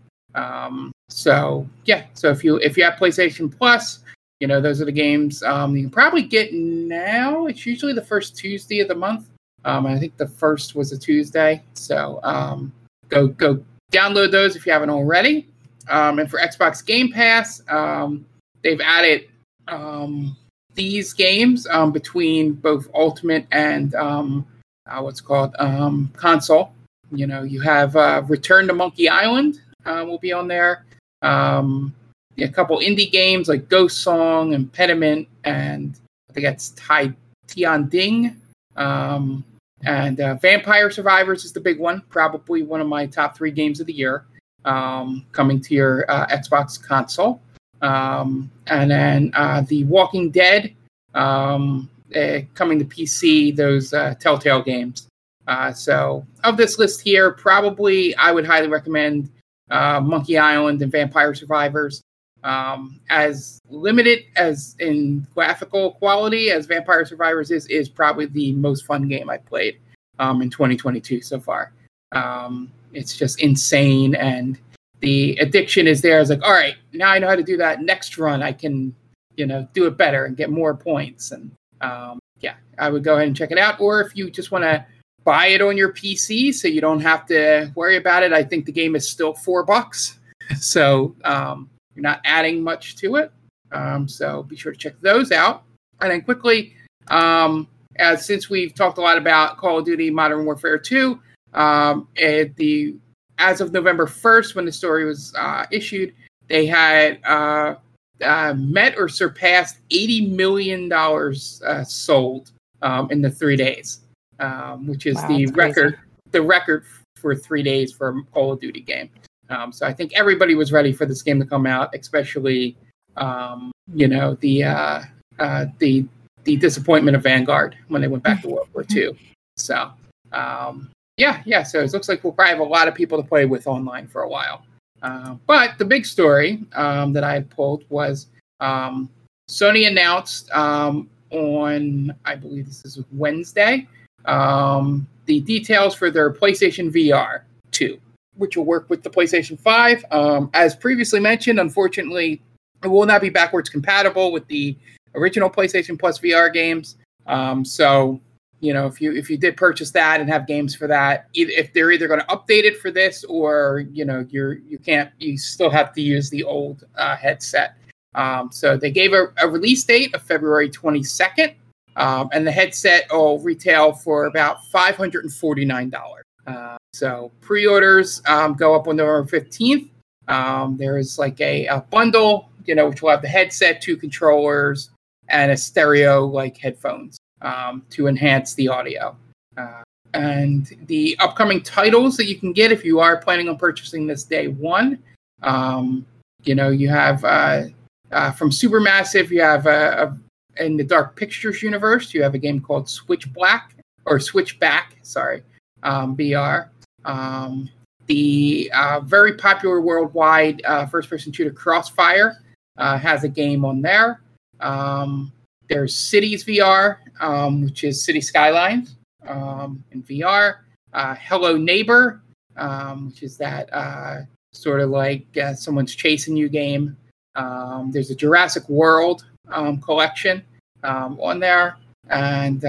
So yeah, so if you if you have PlayStation Plus, you know those are the games you can probably get now. It's usually the first Tuesday of the month. Um, I think the first was a Tuesday, so um, go go download those if you haven't already. Um, and for Xbox Game Pass, um, they've added um, these games um, between both Ultimate and uh, what's called console. You know, you have uh, Return to Monkey Island uh, will be on there. A couple indie games like Ghost Song, and Impediment, and I think that's Tai Tian Ding. Um, and uh, Vampire Survivors is the big one, probably one of my top three games of the year, um, coming to your uh, Xbox console. Um, and then uh, The Walking Dead um, uh, coming to PC, those uh, Telltale games Uh, so, of this list here, probably I would highly recommend uh, Monkey Island and Vampire Survivors. Um, as limited as in graphical quality as Vampire Survivors is, is probably the most fun game I've played um, in 2022 so far. Um, it's just insane, and the addiction is there. It's like, all right, now I know how to do that. Next run, I can, you know, do it better and get more points. And um, yeah, I would go ahead and check it out. Or if you just want to buy it on your PC so you don't have to worry about it, I think the game is still four bucks. so um, you're not adding much to it. Um, so be sure to check those out. And then quickly, um, as since we've talked a lot about Call of Duty Modern Warfare 2, um, at the as of November 1st, when the story was uh, issued, they had uh, uh, met or surpassed 80 million dollars uh, sold um, in the three days, um, which is Wow, the record the record for three days for a Call of Duty game. Um, so I think everybody was ready for this game to come out, especially um, you know the uh, uh, the the disappointment of Vanguard when they went back to World War II. So um, yeah, yeah. So it looks like we'll probably have a lot of people to play with online for a while. Uh, but the big story um, that I had pulled was um, Sony announced um, on, I believe this is Wednesday, the details for their PlayStation VR 2, which will work with the PlayStation 5. Um, as previously mentioned, unfortunately, it will not be backwards compatible with the original PlayStation Plus VR games. Um, so, you know, if you if you did purchase that and have games for that, if they're either going to update it for this or you know you're you can't you still have to use the old uh, headset. Um, so they gave a, a release date of February 22nd, um, and the headset will retail for about $549. Uh, so pre-orders um, go up on November 15th. Um, there is like a, a bundle, you know, which will have the headset, two controllers, and a stereo like headphones um, to enhance the audio. Uh, and the upcoming titles that you can get if you are planning on purchasing this day one, um, you know, you have uh, uh, from Supermassive, you have a, a, in the Dark Pictures universe, you have a game called Switch Black or Switch Back, sorry, um, VR. Um, the uh, very popular worldwide uh, first-person shooter Crossfire uh, has a game on there. Um, there's Cities VR, um, which is City Skylines um, in VR. Uh, Hello Neighbor, um, which is that uh, sort of like someone's chasing you game. Um, there's a Jurassic World collection on there, and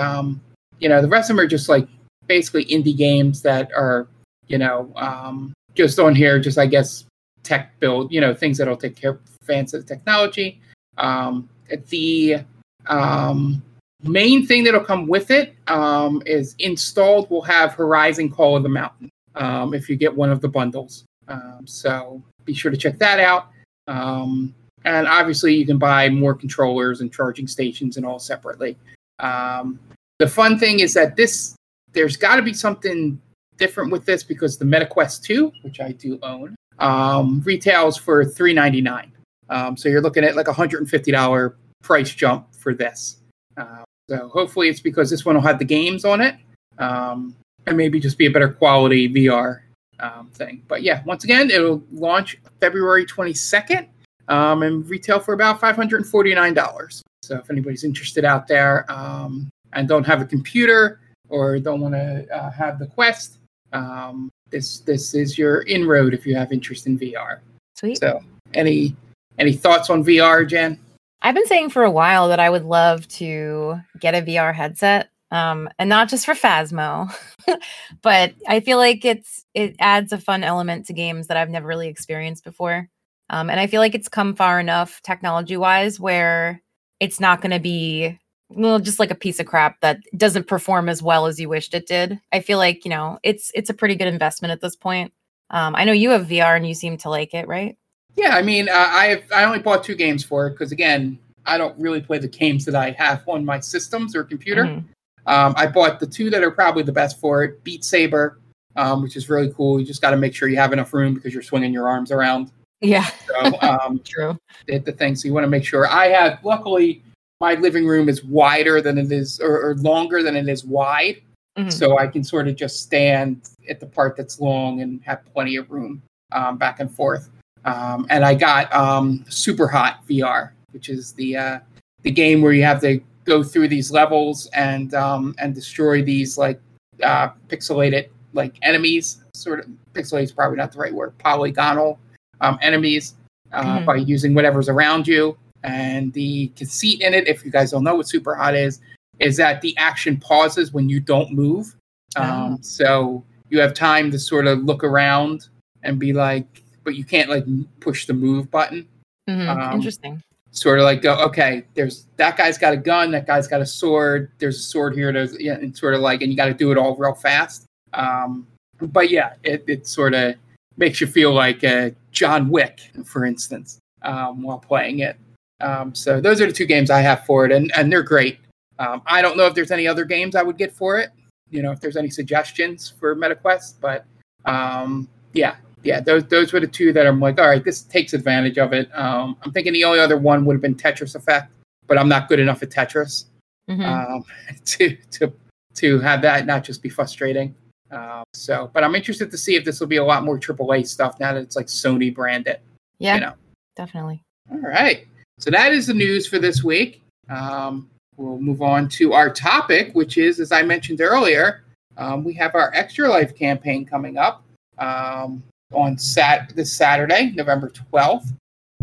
you know the rest of them are just like basically indie games that are you know um, just on here, just I guess tech build, you know things that'll take care of the technology. Um, the um, main thing that'll come with it um, is installed. We'll have Horizon Call of the Mountain um, if you get one of the bundles. Um, so be sure to check that out. Um, and obviously, you can buy more controllers and charging stations and all separately. Um, the fun thing is that this there's got to be something different with this because the MetaQuest 2, which I do own, um, retails for 399. Um, so you're looking at like a $150 price jump for this. Uh, so hopefully it's because this one will have the games on it um, and maybe just be a better quality VR um, thing. But yeah, once again, it'll launch February 22nd um, and retail for about $549. So if anybody's interested out there um, and don't have a computer or don't want to uh, have the Quest, um, this this is your inroad if you have interest in VR. Sweet. So any any thoughts on VR, Jen? I've been saying for a while that I would love to get a VR headset, um, and not just for Phasmo, but I feel like it's it adds a fun element to games that I've never really experienced before. Um, and I feel like it's come far enough technology wise where it's not going to be well just like a piece of crap that doesn't perform as well as you wished it did. I feel like you know it's it's a pretty good investment at this point. Um, I know you have VR and you seem to like it, right? Yeah, I mean, uh, I have, I only bought two games for it because again, I don't really play the games that I have on my systems or computer. Mhm. Um, I bought the two that are probably the best for it: Beat Saber, um, which is really cool. You just got to make sure you have enough room because you're swinging your arms around. Yeah, So um, true. the, the thing. So you want to make sure. I have luckily my living room is wider than it is, or, or longer than it is wide. Mhm. so I can sort of just stand at the part that's long and have plenty of room um, back and forth. Um, and I got um, Super Hot VR, which is the uh, the game where you have to go through these levels and um, and destroy these like uh, pixelated like enemies. Sort of pixelated is probably not the right word. Polygonal um, enemies uh, Mhm. by using whatever's around you. And the conceit in it, if you guys don't know what Super Hot is, is that the action pauses when you don't move. Um, Oh. So you have time to sort of look around and be like, but you can't like push the move button. Mhm. Um, Interesting. Sort of like go, okay, there's that guy's got a gun, that guy's got a sword. There's a sword here. There's yeah, and sort of like, and you got to do it all real fast. Um, but yeah, it, it sort of makes you feel like uh, John Wick, for instance, um, while playing it. Um, so those are the two games I have for it, and, and they're great. Um, I don't know if there's any other games I would get for it. You know, if there's any suggestions for MetaQuest, but um, yeah, yeah, those those were the two that I'm like, all right, this takes advantage of it. Um, I'm thinking the only other one would have been Tetris Effect, but I'm not good enough at Tetris Mhm. um, to to to have that not just be frustrating. Um, so, but I'm interested to see if this will be a lot more AAA stuff now that it's like Sony branded. yeah, You know. definitely. All right. So that is the news for this week. Um, we'll move on to our topic, which is, as I mentioned earlier, um, we have our Extra Life campaign coming up um, on sat this Saturday, November 12th.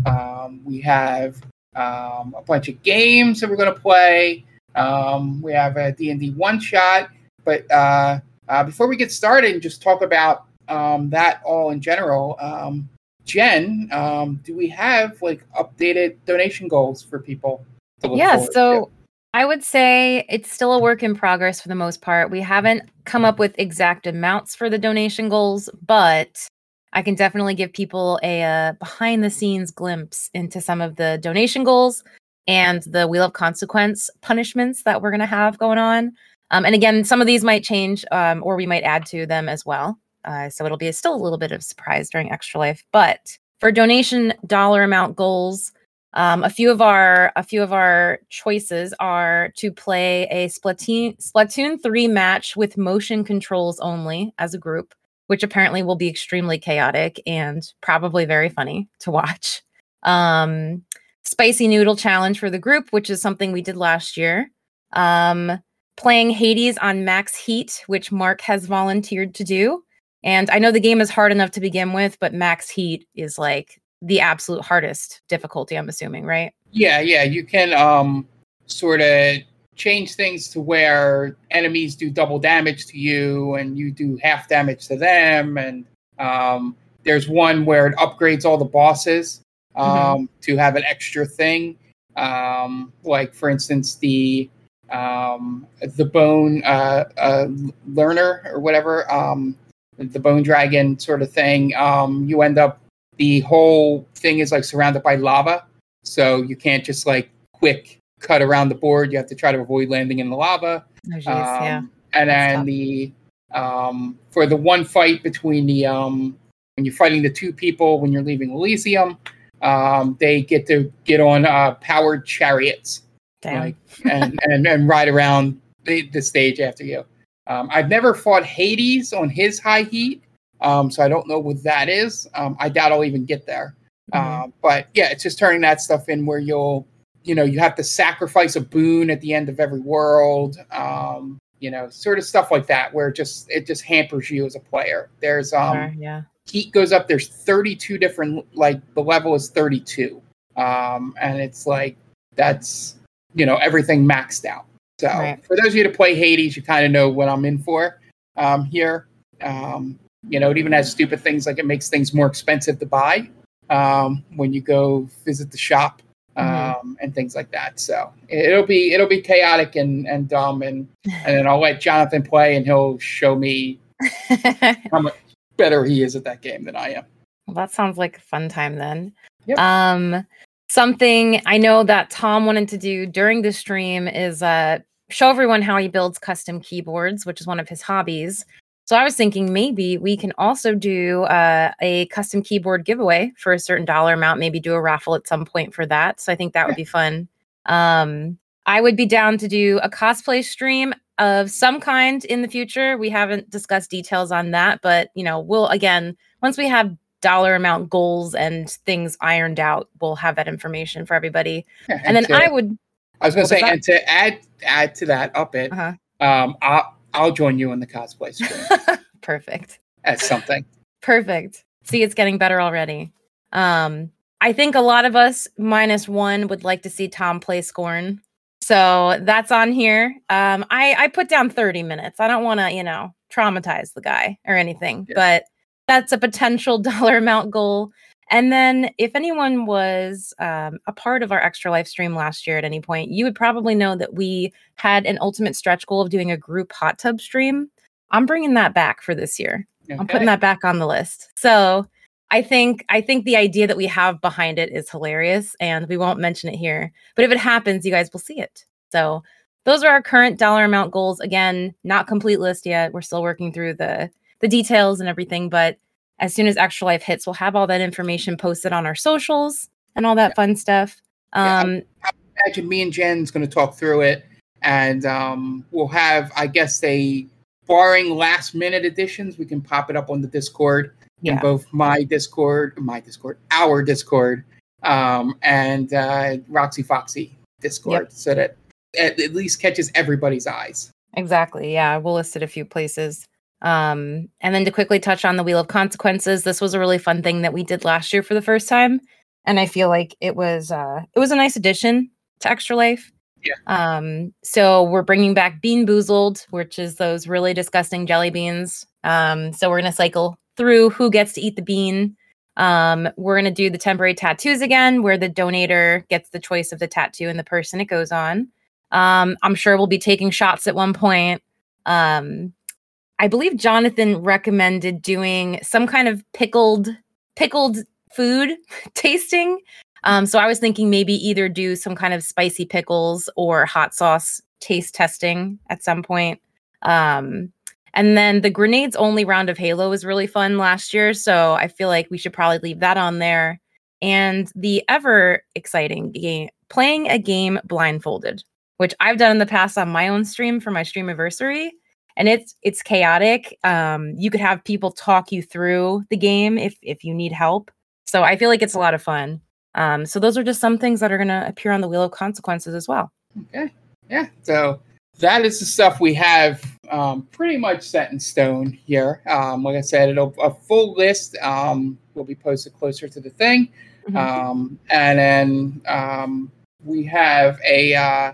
Um, we have um, a bunch of games that we're going to play. Um, we have a D&D one shot, but uh, uh, before we get started and just talk about that all in general, Jen, um, do we have like updated donation goals for people? to look Yeah, so I would say it's still a work in progress for the most part. We haven't come up with exact amounts for the donation goals, but I can definitely give people a uh, behind the scenes glimpse into some of the donation goals and the Wheel of Consequence punishments that we're going to have going on. Um, and again, some of these might change um, or we might add to them as well. Uh, so it'll be still a little bit of surprise during Extra Life. But for donation dollar amount goals, um, a few of our a few of our choices are to play a Splatoon Splatoon three match with motion controls only as a group, which apparently will be extremely chaotic and probably very funny to watch. Um, spicy noodle challenge for the group, which is something we did last year. Um, playing Hades on max heat, which Mark has volunteered to do. And I know the game is hard enough to begin with, but max heat is like the absolute hardest difficulty, I'm assuming, right? Yeah, yeah, you can um sort of change things to where enemies do double damage to you and you do half damage to them and um there's one where it upgrades all the bosses um to have an extra thing um like for instance the um the bone uh, uh learner or whatever um the bone dragon sort of thing um you end up the whole thing is like surrounded by lava so you can't just like quick cut around the board you have to try to avoid landing in the lava Oh, geez, yeah. um, and That's then tough. the um for the one fight between the um when you're fighting the two people when you're leaving elysium um they get to get on uh powered chariots Damn. like and, and and ride around the, the stage after you. Um, I've never fought Hades on his high heat, um, so I don't know what that is. Um, I doubt I'll even get there. Mhm. Uh, but yeah, it's just turning that stuff in where you'll, you know, you have to sacrifice a boon at the end of every world. Um, you know, sort of stuff like that, where it just it just hampers you as a player. There's um, Sure, yeah. heat goes up there's 32 different like the level is 32 um and it's like that's you know everything maxed out so Right. for those of you to play hades you kind of know what i'm in for um here um you know it even has stupid things like it makes things more expensive to buy um when you go visit the shop um Mhm. and things like that so it'll be it'll be chaotic and and dumb and and then i'll let jonathan play and he'll show me how much better he is at that game than i am Well, that sounds like a fun time then. Yep. Um, something I know that Tom wanted to do during the stream is uh, show everyone how he builds custom keyboards, which is one of his hobbies. So I was thinking maybe we can also do uh, a custom keyboard giveaway for a certain dollar amount. Maybe do a raffle at some point for that. So I think that would be fun. Um, I would be down to do a cosplay stream. of some kind in the future. We haven't discussed details on that, but you know, we'll again once we have dollar amount goals and things ironed out, we'll have that information for everybody. Yeah, And then to- I would I was going to say, and to add add to that up it, uh-huh. um, I'll I'll join you in the cosplay stream perfect. as something. Perfect. See, it's getting better already. Um, I think a lot of us, minus one, would like to see Tom play Scorn. So that's on here. Um, I, I put down 30 minutes. I don't want to, you know, traumatize the guy or anything, Yeah. but that's a potential dollar amount goal. And then if anyone was um, a part of our Extra Life stream last year at any point, you would probably know that we had an ultimate stretch goal of doing a group hot tub stream. I'm bringing that back for this year. I'm putting that back on the list. So I think I think the idea that we have behind it is hilarious, and we won't mention it here. But if it happens, you guys will see it. So those are our current dollar amount goals. Again, not complete list yet. We're still working through the the details and everything. But as soon as Extra Life hits, we'll have all that information posted on our socials and all that Yeah. fun stuff. Yeah, Um, imagine me and Jen's going to talk through it, and um, we'll have, I guess, a barring last minute additions, we can pop it up on the Discord in both my Discord, my Discord, our Discord, um, and uh, Roxy Foxy Discord, so that it at least catches everybody's eyes. Exactly. Yeah, we'll list it a few places. Um, and then to quickly touch on the Wheel of Consequences, this was a really fun thing that we did last year for the first time, and I feel like it was uh, it was a nice addition to Extra Life. Yeah. Um, so we're bringing back Bean Boozled, which is those really disgusting jelly beans. Um, so we're gonna cycle through who gets to eat the bean. Um, we're gonna do the temporary tattoos again, where the donator gets the choice of the tattoo and the person it goes on. Um, I'm sure we'll be taking shots at one point. Um, I believe Jonathan recommended doing some kind of pickled pickled food tasting. Um, so I was thinking maybe either do some kind of spicy pickles or hot sauce taste testing at some point. Um, and then the grenades only round of Halo was really fun last year, so I feel like we should probably leave that on there. And the ever exciting game, playing a game blindfolded, which I've done in the past on my own stream for my stream anniversary and it's it's chaotic um you could have people talk you through the game if if you need help so i feel like it's a lot of fun um so those are just some things that are going to appear on the wheel of consequences as well Okay. Yeah. So that is the stuff we have um, pretty much set in stone here. Um, like I said, it'll a full list um, will be posted closer to the thing. Mhm. Um, and then um, we have a, uh,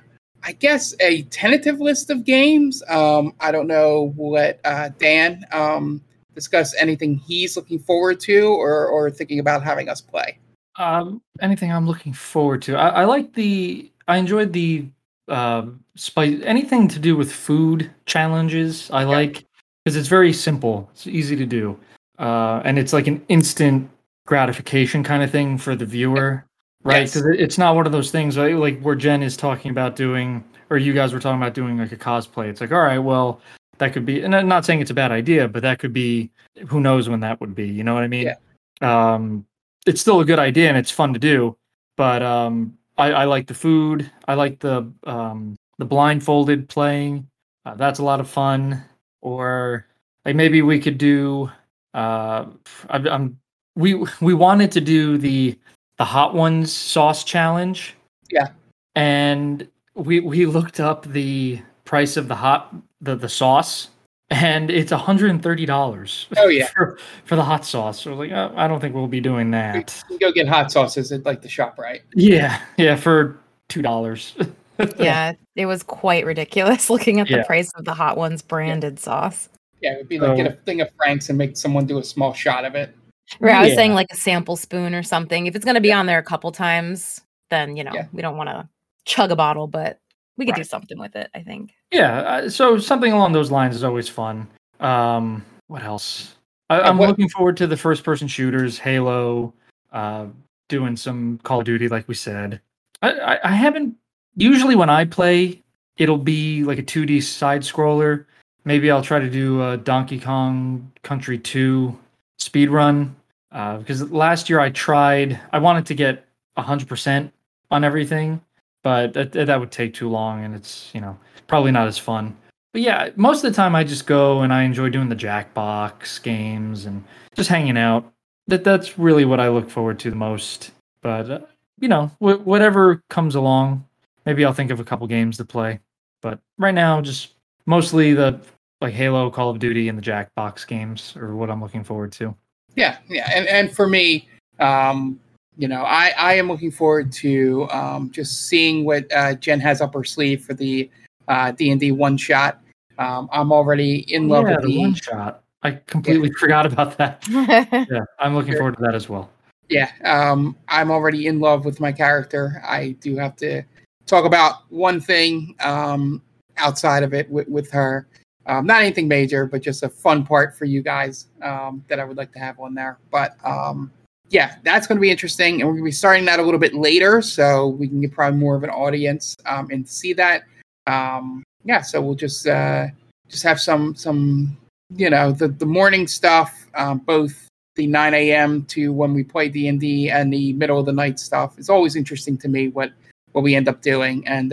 I guess, a tentative list of games. Um, I don't know. Let uh, Dan um, discuss anything he's looking forward to or, or thinking about having us play. Um, anything I'm looking forward to. I, I like the. I enjoyed the um spice. Anything to do with food challenges. I like because it's very simple. It's easy to do, uh, and it's like an instant gratification kind of thing for the viewer, right? Yes. Because it's not one of those things like, like where Jen is talking about doing, or you guys were talking about doing like a cosplay. It's like, all right, well, that could be. And I'm not saying it's a bad idea, but that could be. Who knows when that would be? You know what I mean? Yeah. Um, it's still a good idea and it's fun to do but um i, I like the food i like the um the blindfolded playing uh, that's a lot of fun or like maybe we could do uh I, i'm we we wanted to do the the hot ones sauce challenge Yeah. and we we looked up the price of the hot the the sauce and it's $130 Oh, yeah. for, for the hot sauce so like uh, i don't think we'll be doing You that can go get hot sauces at like the shop, right? yeah yeah for two dollars yeah it was quite ridiculous looking at the price of the hot ones branded sauce Yeah, it would be like get a thing of Franks and make someone do a small shot of it. Right i was saying like a sample spoon or something. If it's going to be on there a couple times then you know Yeah. we don't want to chug a bottle but we could do something with it i think. Yeah uh, so something along those lines is always fun. Um what else? I, Uh, i'm what- looking forward to the first person shooters halo uh doing some call of duty like we said. I, I i haven't usually when i play it'll be like a 2d side scroller. Maybe i'll try to do a donkey kong country 2 speed run uh, because last year i tried i wanted to get 100% on everything but that, that would take too long and it's you know probably not as fun but yeah, most of the time I just go and I enjoy doing the Jackbox games and just hanging out. That that's really what I look forward to the most. But uh, you know, wh- whatever comes along, maybe I'll think of a couple games to play. But right now, just mostly the like Halo, Call of Duty, and the Jackbox games are what I'm looking forward to. Yeah, yeah, and and for me, um, you know, I I am looking forward to um, just seeing what uh, Jen has up her sleeve for the uh, D and D one shot. Um, I'm already in love yeah, with the the one shot. I completely forgot about that. Yeah, I'm looking Sure. forward to that as well. yeah. Um, I'm already in love with my character. I do have to talk about one thing um, outside of it with, with her. Um, not anything major, but just a fun part for you guys um, that I would like to have on there. But um, yeah, that's going to be interesting, and we're going to be starting that a little bit later, so we can get probably more of an audience um, and see that. Um, yeah, so we'll just uh, just have some some you know the the morning stuff, um, both the 9 a.m. to when we play D and D and the middle of the night stuff. It's always interesting to me what what we end up doing, and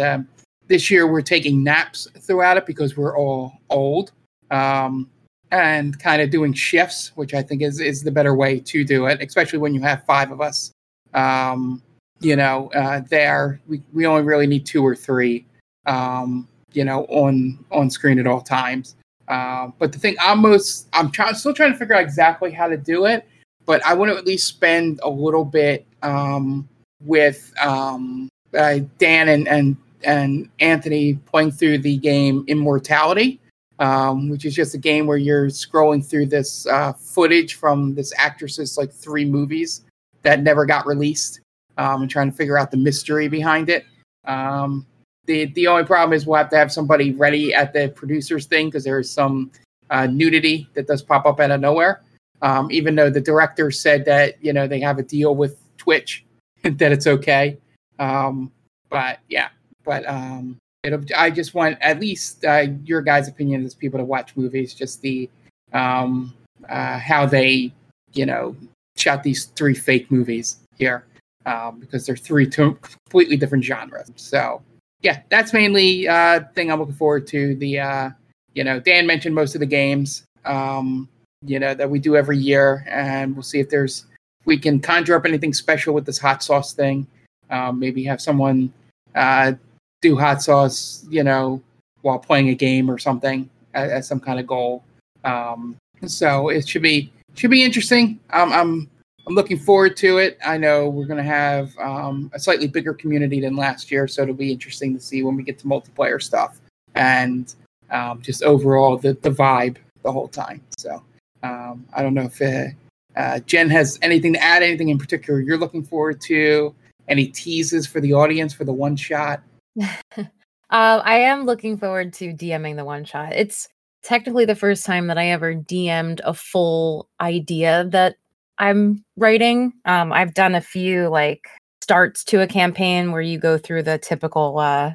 this year we're taking naps throughout it because we're all old. Um, and kind of doing shifts, which I think is is the better way to do it, especially when you have five of us. Um, you know, uh, there we, we only really need two or three, um, you know, on on screen at all times. Uh, but the thing I'm most I'm trying still trying to figure out exactly how to do it, but I want to at least spend a little bit um, with um, uh, Dan and and and Anthony playing through the game Immortality um, which is just a game where you're scrolling through this uh, footage from this actress's like three movies that never got released, um, and trying to figure out the mystery behind it. Um, the the only problem is we'll have to have somebody ready at the producers thing because there is some uh, nudity that does pop up out of nowhere. Um, even though the director said that you know they have a deal with Twitch that it's okay, um, but yeah, but um, it'll i just want at least uh, your guys opinion as people to watch movies just the um uh how they you know shot these three fake movies here um because they're three to- completely different genres. So yeah that's mainly uh thing i'm looking forward to the uh you know dan mentioned most of the games um you know that we do every year and we'll see if there's we can conjure up anything special with this hot sauce thing. Um maybe have someone uh do hot sauce, you know, while playing a game or something as, some kind of goal. Um, so it should be should be interesting. Um, I'm I'm looking forward to it. I know we're going to have um, a slightly bigger community than last year, so it'll be interesting to see when we get to multiplayer stuff and um, just overall the the vibe the whole time. So um, I don't know if uh, uh, Jen has anything to add, anything in particular you're looking forward to, any teases for the audience for the one shot. Um, I am looking forward to DMing the one shot. It's technically the first time that I ever DM'd a full idea that I'm writing. Um, I've done a few like starts to a campaign where you go through the typical uh,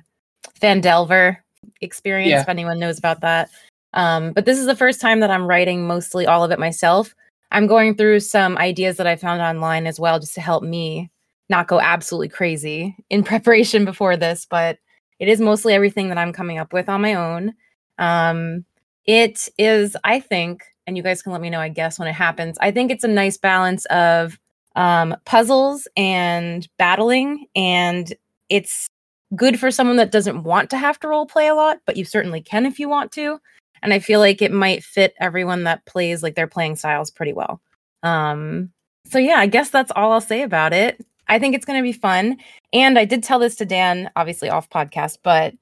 Phandelver experience, Yeah. if anyone knows about that. Um, but this is the first time that I'm writing mostly all of it myself. I'm going through some ideas that I found online as well, just to help me not go absolutely crazy in preparation before this. But it is mostly everything that I'm coming up with on my own. Um, it is, I think, and you guys can let me know, I guess, when it happens. I think it's a nice balance of um, puzzles and battling, and it's good for someone that doesn't want to have to role play a lot, but you certainly can if you want to. And I feel like it might fit everyone that plays like their playing styles pretty well. Um, so yeah, I guess that's all I'll say about it. I think it's going to be fun. And I did tell this to Dan, obviously off podcast, but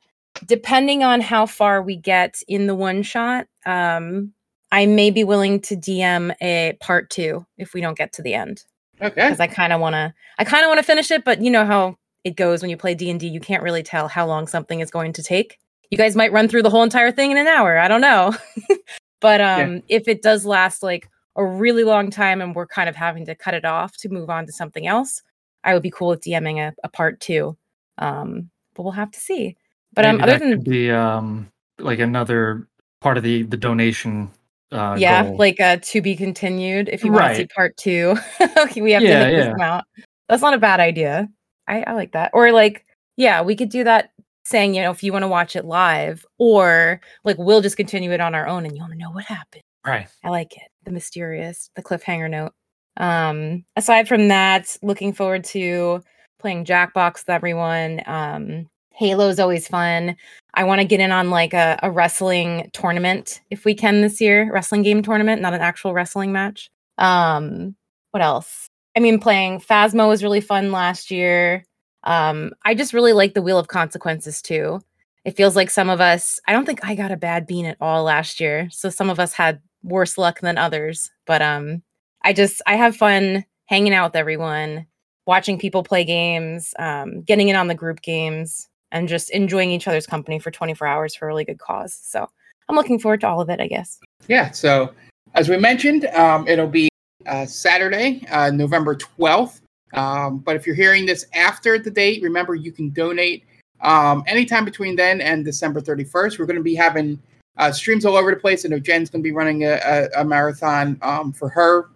depending on how far we get in the one shot, um, I may be willing to DM a part two if we don't get to the end Okay. because I kind of want to. I kind of want to finish it, but you know how it goes when you play D and D. You can't really tell how long something is going to take. You guys might run through the whole entire thing in an hour. I don't know, but um, if it does last like a really long time and we're kind of having to cut it off to move on to something else, I would be cool with DMing a, a part two. Um, but we'll have to see. But um, other than be um like another part of the the donation. Uh, yeah, goal. like uh, to be continued. If you want to see part two, okay, we have Yeah, to hit this yeah. amount. That's not a bad idea. I, I like that. Or like, yeah, we could do that saying, you know, if you want to watch it live, or like we'll just continue it on our own and you want to know what happened. Right. I like it. The mysterious, the cliffhanger note. Um, aside from that, looking forward to playing Jackbox with everyone. Um, Halo's always fun. I want to get in on like a, a wrestling tournament if we can this year, wrestling game tournament, not an actual wrestling match. Um, what else? I mean, playing Phasmo was really fun last year. Um, I just really like the Wheel of Consequences too. It feels like some of us, I don't think I got a bad bean at all last year. So some of us had worse luck than others. But um, I just, I have fun hanging out with everyone, watching people play games, um, getting in on the group games, and just enjoying each other's company for 24 hours for a really good cause. So I'm looking forward to all of it, I guess. Yeah. So as we mentioned, um, it'll be uh, Saturday, uh, November 12th. Um, but if you're hearing this after the date, remember you can donate um, anytime between then and December 31st. We're going to be having uh, streams all over the place. I know Jen's going to be running a, a, a marathon um, for her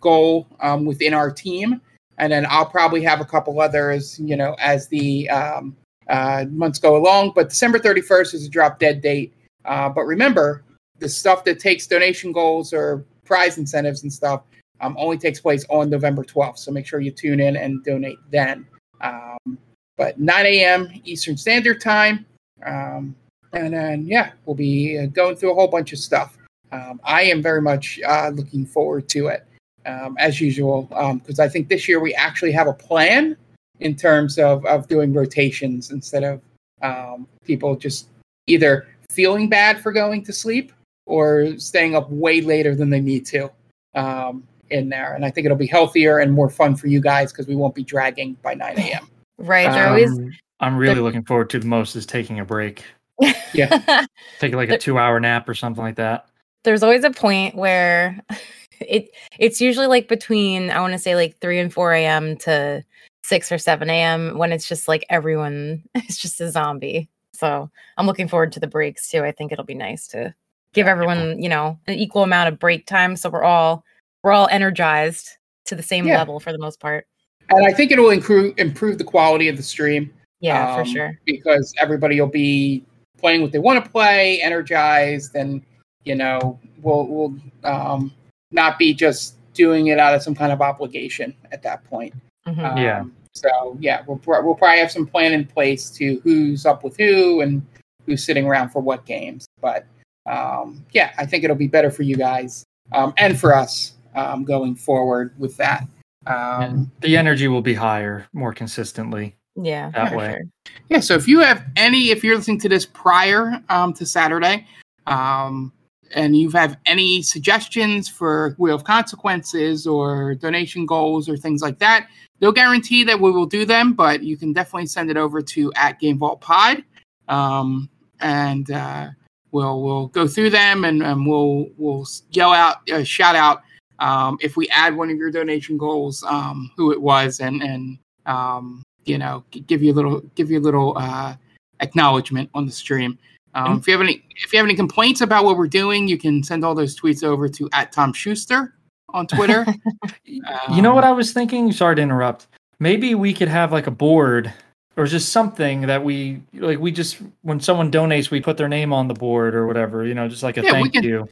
goal um, within our team. And then I'll probably have a couple others, you know, as the um, uh, months go along. But December 31st is a drop dead date. Uh, but remember, the stuff that takes donation goals or prize incentives and stuff um, only takes place on November 12th. So make sure you tune in and donate then. Um, but 9 a.m. Eastern Standard Time. Um, and then, yeah, we'll be uh, going through a whole bunch of stuff. Um, I am very much uh, looking forward to it, um, as usual, because I think this year we actually have a plan in terms of, of doing rotations instead of um, people just either feeling bad for going to sleep or staying up way later than they need to um, in there. And I think it'll be healthier and more fun for you guys because we won't be dragging by 9 a.m. Right. They're always Um, I'm really looking forward to the most is taking a break, Yeah. taking like a two hour nap or something like that. There's always a point where it it's usually like between I want to say like 3 and 4 a.m. to 6 or 7 a.m. when it's just like everyone is just a zombie. So I'm looking forward to the breaks too. I think it'll be nice to give everyone, you know, an equal amount of break time so we're all we're all energized to the same Yeah. level for the most part. And I think it will improve, improve the quality of the stream. Yeah, for um, sure. because everybody will be playing what they want to play, energized, and you know, we'll we'll um, not be just doing it out of some kind of obligation at that point. Mhm. Yeah. Um, so yeah, we'll we'll probably have some plan in place to who's up with who and who's sitting around for what games. But um, yeah, I think it'll be better for you guys um, and for us um, going forward with that. Um, the energy will be higher more consistently. yeah, that for way. sure. Yeah, so if you have any, if you're listening to this prior um, to Saturday, um, and you have any suggestions for Wheel of Consequences or donation goals or things like that, no guarantee that we will do them, but you can definitely send it over to at Game Vault Pod, um, and uh, we'll we'll go through them and, and we'll we'll yell out, uh, shout out um, if we add one of your donation goals, um, who it was, and and um, you know, give you a little give you a little uh, acknowledgement on the stream. Um, if you have any if you have any complaints about what we're doing, you can send all those tweets over to at Tom Schuster on Twitter. you know what Um, I was thinking? Sorry to interrupt. Maybe we could have like a board or just something that we like we just when someone donates we put their name on the board or whatever, you know, just like a Yeah, thank can- you.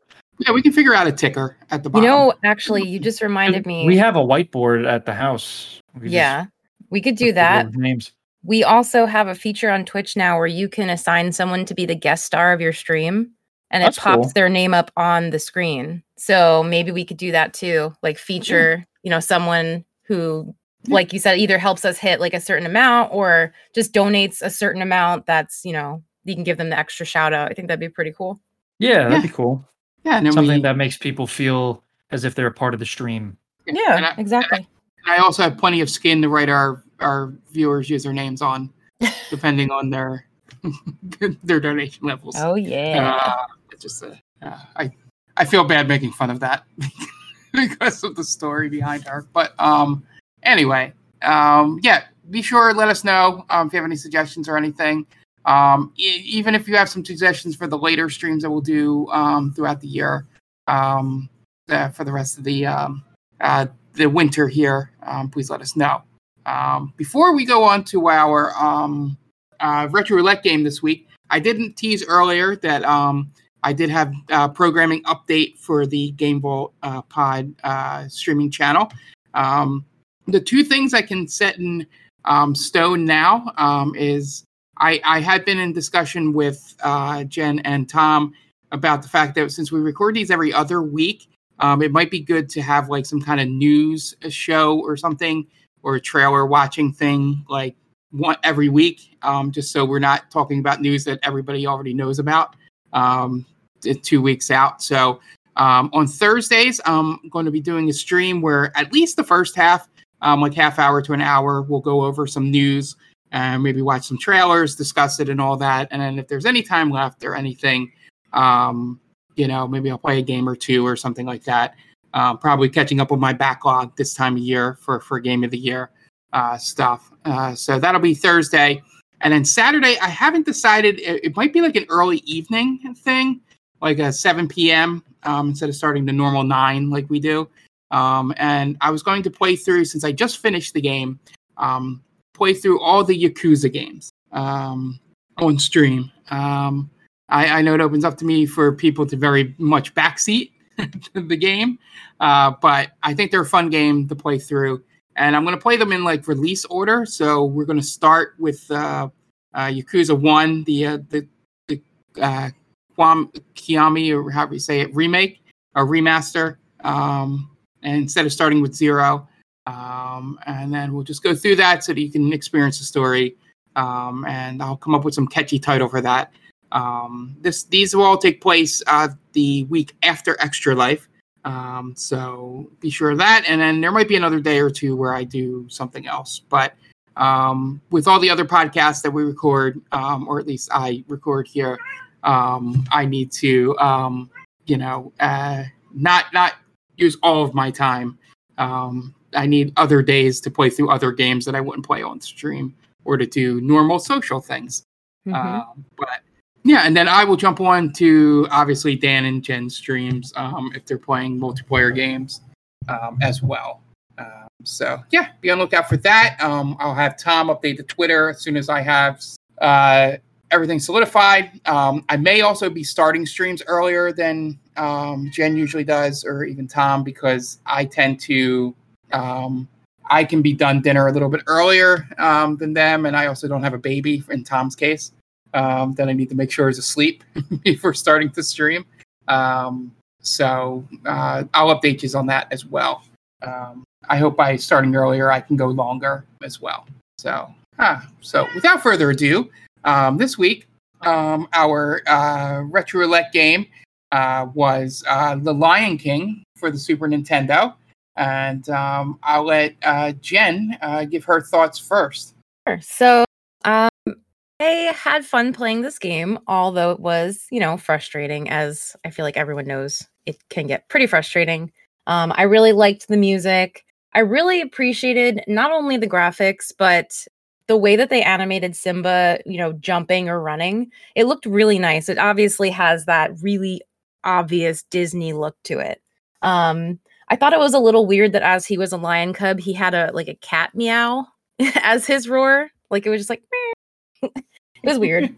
Yeah, we can figure out a ticker at the bottom. You bottom. know, actually, you just reminded me. We have a whiteboard at the house. We just yeah, we could do that. Names. We also have a feature on Twitch now where you can assign someone to be the guest star of your stream and That's it pops cool. their name up on the screen. So maybe we could do that too. Like feature, you know, someone who like you said either helps us hit like a certain amount or just donates a certain amount that's, you know, you can give them the extra shout out. I think that'd be pretty cool. Yeah, that'd Yeah. be cool. yeah, and Something we, that makes people feel as if they're a part of the stream. Yeah, and I, exactly. and I also have plenty of skin to write our our viewers' usernames on, depending on their their donation levels. Oh yeah. Uh, it's just a, uh, I I feel bad making fun of that because of the story behind her. But um, anyway, um, yeah, be sure to let us know um, if you have any suggestions or anything. Um, e- even if you have some suggestions for the later streams that we'll do um, throughout the year um, uh, for the rest of the um, uh, the winter here, um, please let us know. Um, before we go on to our um, uh, retro roulette game this week. I didn't tease earlier that um, I did have uh, programming update for the Game Vault uh, Pod uh, streaming channel. Um, the two things I can set in um, stone now um, is I, I had been in discussion with uh, Jen and Tom about the fact that since we record these every other week, it might be good to have like some kind of news show or something or a trailer watching thing like one every week, um, just so we're not talking about news that everybody already knows about um, two weeks out. So um, on Thursdays, I'm going to be doing a stream where at least the first half, um, like half hour to an hour, we'll go over some news and maybe watch some trailers, discuss it, and all that. And then if there's any time left or anything, um, you know, maybe I'll play a game or two or something like that. Uh, probably catching up with my backlog this time of year for for game of the year uh, stuff. Uh, so that'll be Thursday, and then Saturday. I haven't decided. It, it, might be like an early evening thing, like a 7 p.m. Um, instead of starting the normal nine like we do. Um, and I was going to play through since I just finished the game. Um, play through all the Yakuza games um, on stream. Um, I, I, know it opens up to me for people to very much backseat the game, uh, but I think they're a fun game to play through. And I'm going to play them in like release order. So we're going to start with uh, uh, Yakuza One, the uh, the the uh, Kwam, Kiami or however you say it, remake or remaster. Um, and instead of starting with zero, um, and then we'll just go through that so that you can experience the story. Um, and I'll come up with some catchy title for that. Um, this these will all take place uh, the week after Extra Life. Um, so be sure of that. And then there might be another day or two where I do something else. But um, with all the other podcasts that we record, um, or at least I record here, um, I need to, um, you know, uh, not not use all of my time. Um, I need other days to play through other games that I wouldn't play on stream or to do normal social things. Mm-hmm. Uh, but yeah, and then I will jump on to obviously Dan and Jen streams um, if they're playing multiplayer games um, as well. Um, so yeah, be on lookout for that. Um, I'll have Tom update the Twitter as soon as I have uh, everything solidified. Um, I may also be starting streams earlier than um, Jen usually does, or even Tom, because I tend to I can be done dinner a little bit earlier than them, and I also don't have a baby in Tom's case um, that I need to make sure is asleep before starting to stream. Um, so uh, I'll update you on that as well. Um, I hope by starting earlier, I can go longer as well. So, ah, so without further ado, um, this week um, our uh, retro roulette game uh, was uh, The Lion King for the Super Nintendo, and um, I'll let uh, Jen uh, give her thoughts first. Sure. So I had fun playing this game, although it was, you know, frustrating, as I feel like everyone knows it can get pretty frustrating. Um, I really liked the music. I really appreciated not only the graphics, but the way that they animated Simba, you know, jumping or running. It looked really nice. It obviously has that really obvious Disney look to it. Um, I thought it was a little weird that as he was a lion cub, he had a like a cat meow as his roar. Like it was just like it was weird.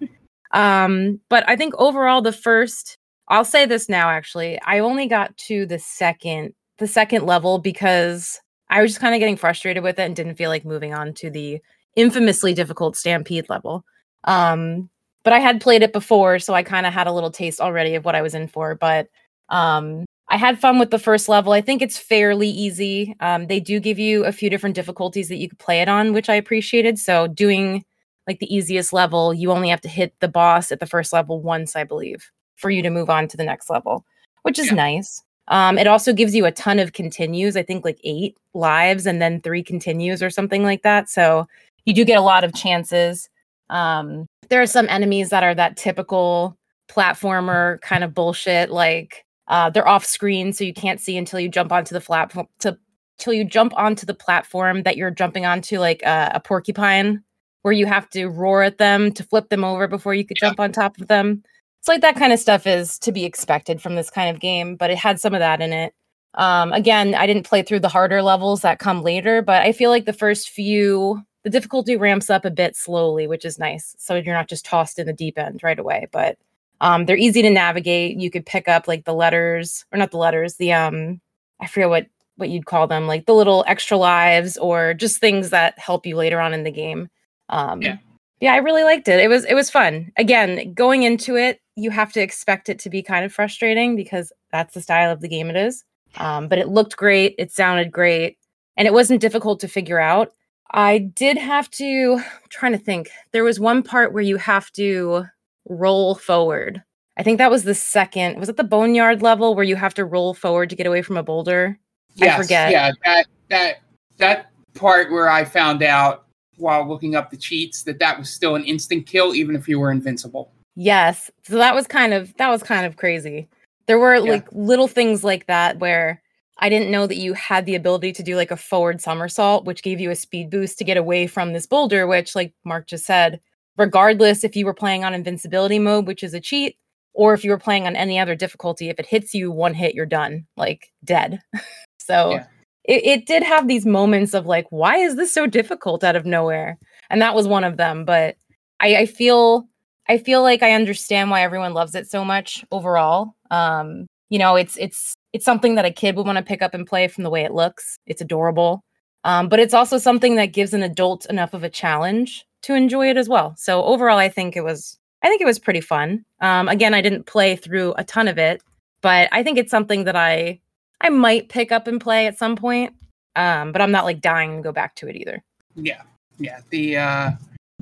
um, but I think overall the first I'll say this now actually. I only got to the second the second level because I was just kind of getting frustrated with it and didn't feel like moving on to the infamously difficult stampede level. Um, but I had played it before, so I kind of had a little taste already of what I was in for. But um, I had fun with the first level. I think it's fairly easy. Um, they do give you a few different difficulties that you could play it on, which I appreciated. So doing like the easiest level, you only have to hit the boss at the first level once, I believe, for you to move on to the next level, which is yeah. nice. Um, it also gives you a ton of continues, I think like eight lives and then three continues or something like that. So you do get a lot of chances. Um, there are some enemies that are that typical platformer kind of bullshit, like uh, they're off screen, so you can't see until you jump onto the platform to till you jump onto the platform that you're jumping onto, like uh, a porcupine where you have to roar at them to flip them over before you could jump on top of them. It's like that kind of stuff is to be expected from this kind of game, but it had some of that in it. Um, again, I didn't play through the harder levels that come later, but I feel like the first few the difficulty ramps up a bit slowly, which is nice. So you're not just tossed in the deep end right away, but um, they're easy to navigate. You could pick up like the letters, or not the letters, the um, I forget what what you'd call them, like the little extra lives or just things that help you later on in the game. Um, Yeah. yeah, I really liked it. It was it was fun. Again, going into it, you have to expect it to be kind of frustrating because that's the style of the game it is. Um, but it looked great. It sounded great, and it wasn't difficult to figure out. I did have to I'm trying to think. There was one part where you have to roll forward. I think that was the second. Was it the boneyard level where you have to roll forward to get away from a boulder? I forget. Yeah, that that that part where I found out while looking up the cheats that that was still an instant kill, even if you were invincible. Yes. So that was kind of that was kind of crazy. There were Yeah. like little things like that where I didn't know that you had the ability to do like a forward somersault, which gave you a speed boost to get away from this boulder, which, like Mark just said, regardless if you were playing on invincibility mode, which is a cheat, or if you were playing on any other difficulty, if it hits you one hit, you're done, like dead. so Yeah. It, it did have these moments of like, why is this so difficult out of nowhere? And that was one of them. But I, I feel I feel like I understand why everyone loves it so much overall. Um, you know, it's it's it's something that a kid would want to pick up and play from the way it looks. It's adorable. Um, but it's also something that gives an adult enough of a challenge to enjoy it as well. So overall, I think it was I think it was pretty fun. Um, again, I didn't play through a ton of it, but I think it's something that I I might pick up and play at some point. Um, but I'm not like dying to go back to it either. Yeah, yeah. The uh,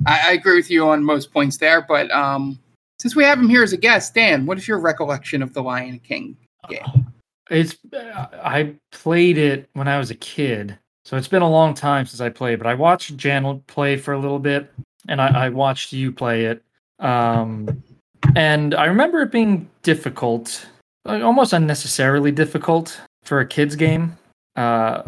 I, I agree with you on most points there, but um, since we have him here as a guest, Dan, what is your recollection of the Lion King game? It's uh, I played it when I was a kid, so it's been a long time since I played. But I watched Jan play for a little bit, and I, I watched you play it. Um, and I remember it being difficult, almost unnecessarily difficult for a kids game. Uh,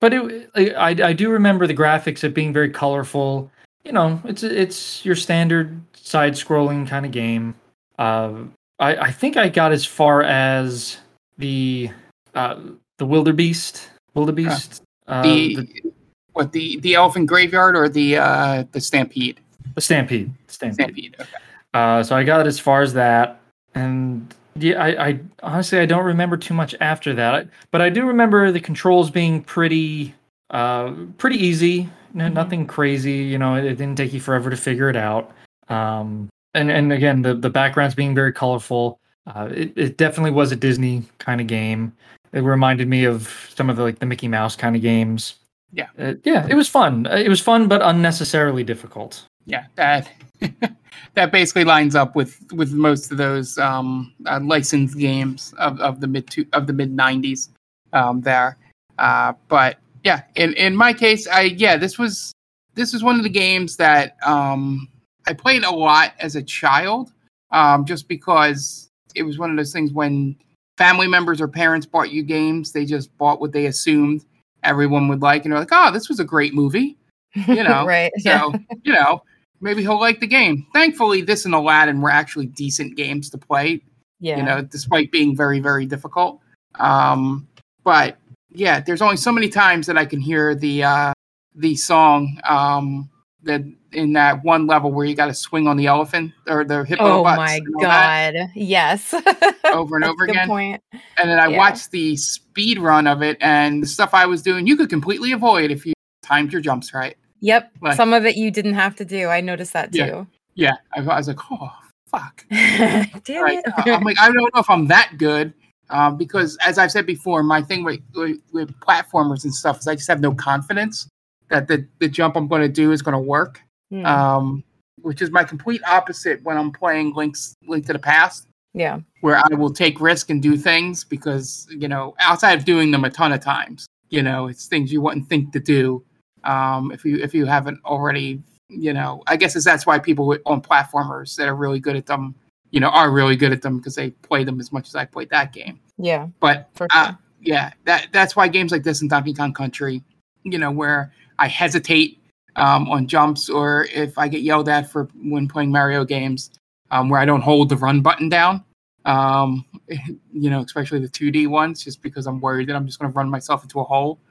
but it, I I do remember the graphics of being very colorful. You know, it's it's your standard side-scrolling kind of game. Uh, I I think I got as far as the uh the wildebeest wildebeest uh, the, the, what the the Elephant Graveyard or the uh, the Stampede? the stampede stampede Stampede. Okay. uh so i got as far as that and yeah i i honestly i don't remember too much after that. But i do remember the controls being pretty uh pretty easy. N- Mhm. nothing crazy you know it, it didn't take you forever to figure it out. Um and and again the the backgrounds being very colorful. Uh it, it definitely was a disney kind of game. It reminded me of some of the like the mickey mouse kind of games. Yeah. uh, yeah it was fun. Uh, it was fun but unnecessarily difficult. Yeah, that that basically lines up with with most of those um, uh, licensed games of, of the mid two, of the mid '90s um, there. Uh, but yeah, in in my case, I yeah, this was this was one of the games that um, I played a lot as a child, um, just because it was one of those things when family members or parents bought you games, they just bought what they assumed everyone would like, and they're like, "Oh, this was a great movie." You know, right? So, you know, maybe he'll like the game. Thankfully, this and Aladdin were actually decent games to play, Yeah. you know, despite being very, very difficult. Um, but yeah, there's only so many times that I can hear the uh the song um that in that one level where you gotta swing on the elephant or the hippo Oh my and all that god. Yes. over and over again. point. And then I Yeah. watched the speed run of it and the stuff I was doing, you could completely avoid if you timed your jumps right. Yep. Like- Some of it you didn't have to do. I noticed that too. Yeah, I, I was like, oh fuck. Damn right? it. Uh, I'm like, I don't know if I'm that good, um, because as I've said before, my thing with, with with platformers and stuff is I just have no confidence that the the jump I'm going to do is going to work. Hmm, Um, which is my complete opposite when I'm playing Links Link to the Past, yeah. where I will take risk and do things because you know outside of doing them a ton of times, you know it's things you wouldn't think to do um, if you if you haven't already. You know, I guess it's, that's why people on platformers that are really good at them, you know, are really good at them because they play them as much as I played that game. Yeah. But For sure. uh, yeah, that that's why games like this in Donkey Kong Country, you know, where I hesitate um, on jumps or if I get yelled at for when playing Mario games, um, where I don't hold the run button down, um, you know, especially the 2D ones, just because I'm worried that I'm just going to run myself into a hole.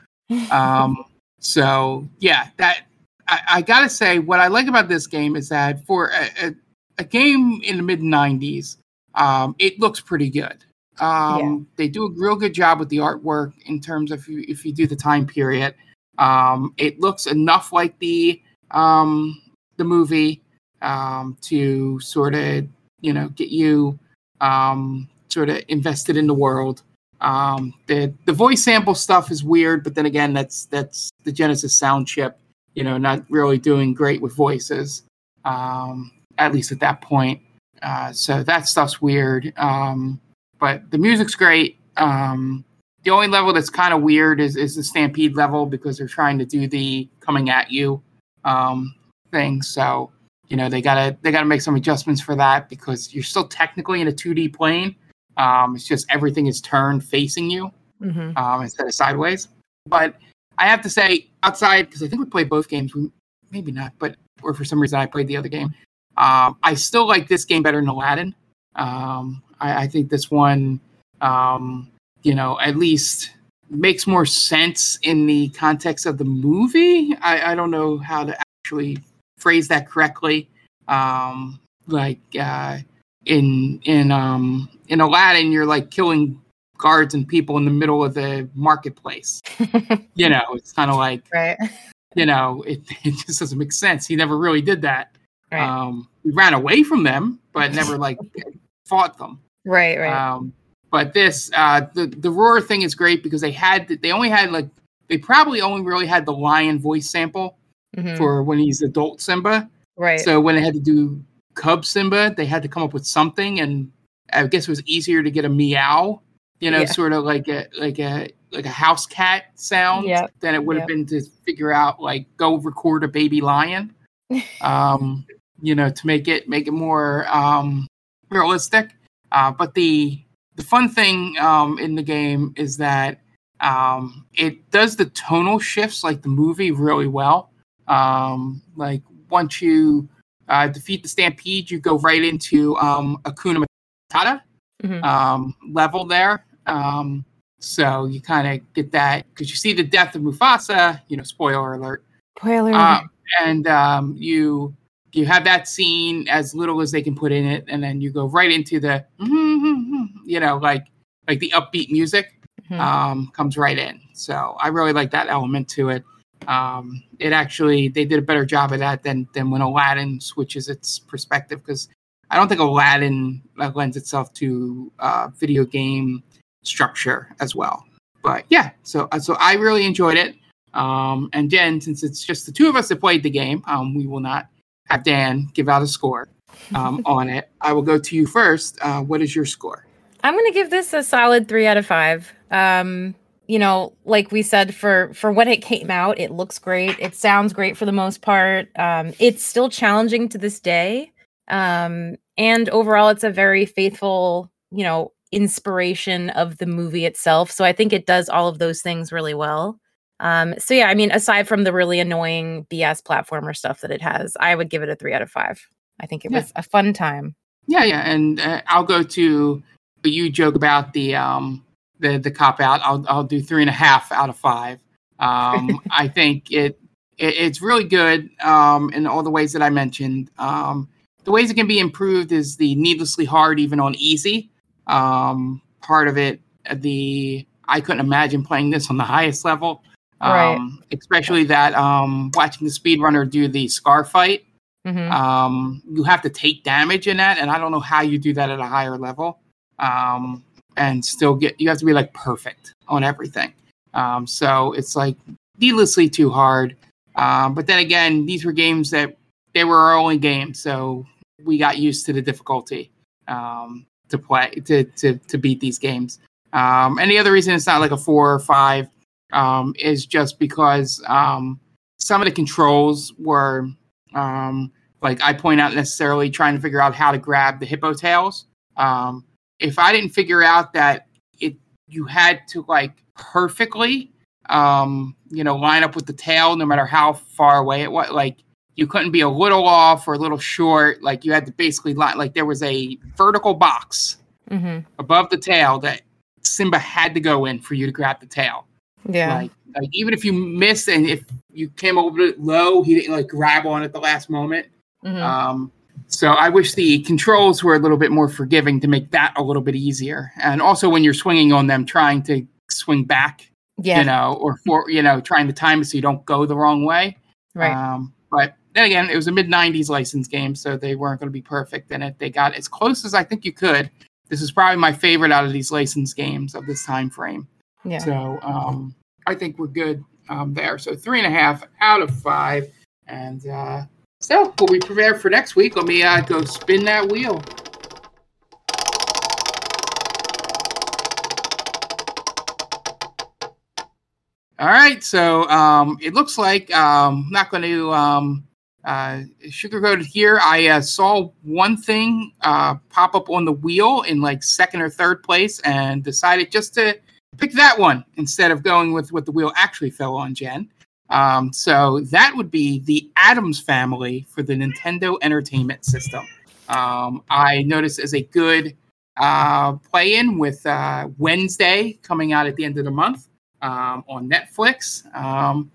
Um, so yeah, that I, I gotta say, what I like about this game is that for a, a, a game in the mid '90s, um, it looks pretty good. Um, yeah. They do a real good job with the artwork in terms of if you, if you do the time period. Um, it looks enough like the um, the movie um, to sort of you know get you um, sort of invested in the world. Um, the the voice sample stuff is weird, but then again, that's that's the Genesis sound chip. You know, not really doing great with voices, um, at least at that point. Uh, so that stuff's weird. Um, but the music's great. Um, the only level that's kind of weird is is the Stampede level because they're trying to do the coming at you um, thing. So you know they gotta they gotta make some adjustments for that because you're still technically in a 2D plane. Um, it's just everything is turned facing you mm-hmm. um, instead of sideways. But I have to say, outside because I think we played both games. We, maybe not, but or for some reason I played the other game. Um, I still like this game better than Aladdin. Um, I, I, think this one, um, you know, at least makes more sense in the context of the movie. I, I don't know how to actually phrase that correctly. Um, like uh, in in um, in Aladdin, you're like killing guards and people in the middle of the marketplace. you know, it's kind of like right. You know, it, it just doesn't make sense. He never really did that. Right. Um, we ran away from them, but never like fought them. Right, right. Um, but this, uh, the the roar thing is great because they had they only had like they probably only really had the lion voice sample mm-hmm. for when he's adult Simba. Right. So when they had to do cub Simba, they had to come up with something, and I guess it was easier to get a meow, you know, yeah. sort of like a like a like a house cat sound yep. than it would have been to figure out like go record a baby lion. um, you know, to make it make it more um, realistic. Uh, but the the fun thing um, in the game is that um, it does the tonal shifts like the movie really well. Um, like once you uh, defeat the Stampede, you go right into um, Hakuna Matata mm-hmm. um, level there. Um, so you kind of get that because you see the death of Mufasa. You know, spoiler alert. Spoiler. Uh, and um, you you have that scene as little as they can put in it, and then you go right into the you know like like the upbeat music mm-hmm. um, comes right in. So I really like that element to it. Um, it actually they did a better job of that than than when Aladdin switches its perspective because I don't think Aladdin uh, lends itself to uh, video game structure as well. But yeah, so uh, so I really enjoyed it. Um, and Jen, since it's just the two of us that played the game, um, we will not have Dan give out a score um, on it. I will go to you first. Uh, what is your score? I'm going to give this a solid three out of five. Um, you know, like we said, for for when it came out, it looks great. It sounds great for the most part. Um, it's still challenging to this day, um, and overall, it's a very faithful, you know, inspiration of the movie itself. So I think it does all of those things really well. Um, so yeah, I mean, aside from the really annoying BS platformer stuff that it has, I would give it a three out of five. I think it yeah. was a fun time. Yeah, yeah, and uh, I'll go to you joke about the um the the cop out. I'll I'll do three and a half out of five. Um, I think it, it, it's really good um in all the ways that I mentioned. Um, the ways it can be improved is the needlessly hard, even on easy. Um, part of it, the I couldn't imagine playing this on the highest level. Um, right. Especially that um, watching the speedrunner do the scar fight. Mm-hmm. Um, you have to take damage in that, and I don't know how you do that at a higher level. Um, and still get you have to be like perfect on everything. Um, so it's like needlessly too hard. Um, but then again, these were games that they were our only games, so we got used to the difficulty um, to play to, to to beat these games. Um, and the other reason it's not like a four or five um, is just because um, some of the controls were um, like I point out necessarily trying to figure out how to grab the hippo tails. Um, if I didn't figure out that it you had to like perfectly um, you know line up with the tail no matter how far away it was like you couldn't be a little off or a little short like you had to basically like there was a vertical box mm-hmm. above the tail that Simba had to go in for you to grab the tail Yeah. Like, like even if you missed and if you came a little bit low, he didn't like grab on at the last moment. Mhm. Um, so I wish the controls were a little bit more forgiving to make that a little bit easier. And also when you're swinging on them, trying to swing back, yeah. you know, or for you know, trying to time it so you don't go the wrong way. right. Um, but then again, it was a mid '90s license game, so they weren't going to be perfect in it. They got as close as I think you could. This is probably my favorite out of these license games of this time frame. yeah. So um, I think we're good um, there. So three and a half out of five. And uh, so we'll be prepared for next week. Let me uh, go spin that wheel. All right. So um, it looks like um, I'm not going to um, uh, sugarcoat it here. I uh, saw one thing uh, pop up on the wheel in like second or third place and decided just to pick that one instead of going with what the wheel actually fell on, Jen. Um, so that would be the Addams family for the Nintendo Entertainment System. Um, I noticed as a good uh, play in with uh, Wednesday coming out at the end of the month um, on Netflix. Um,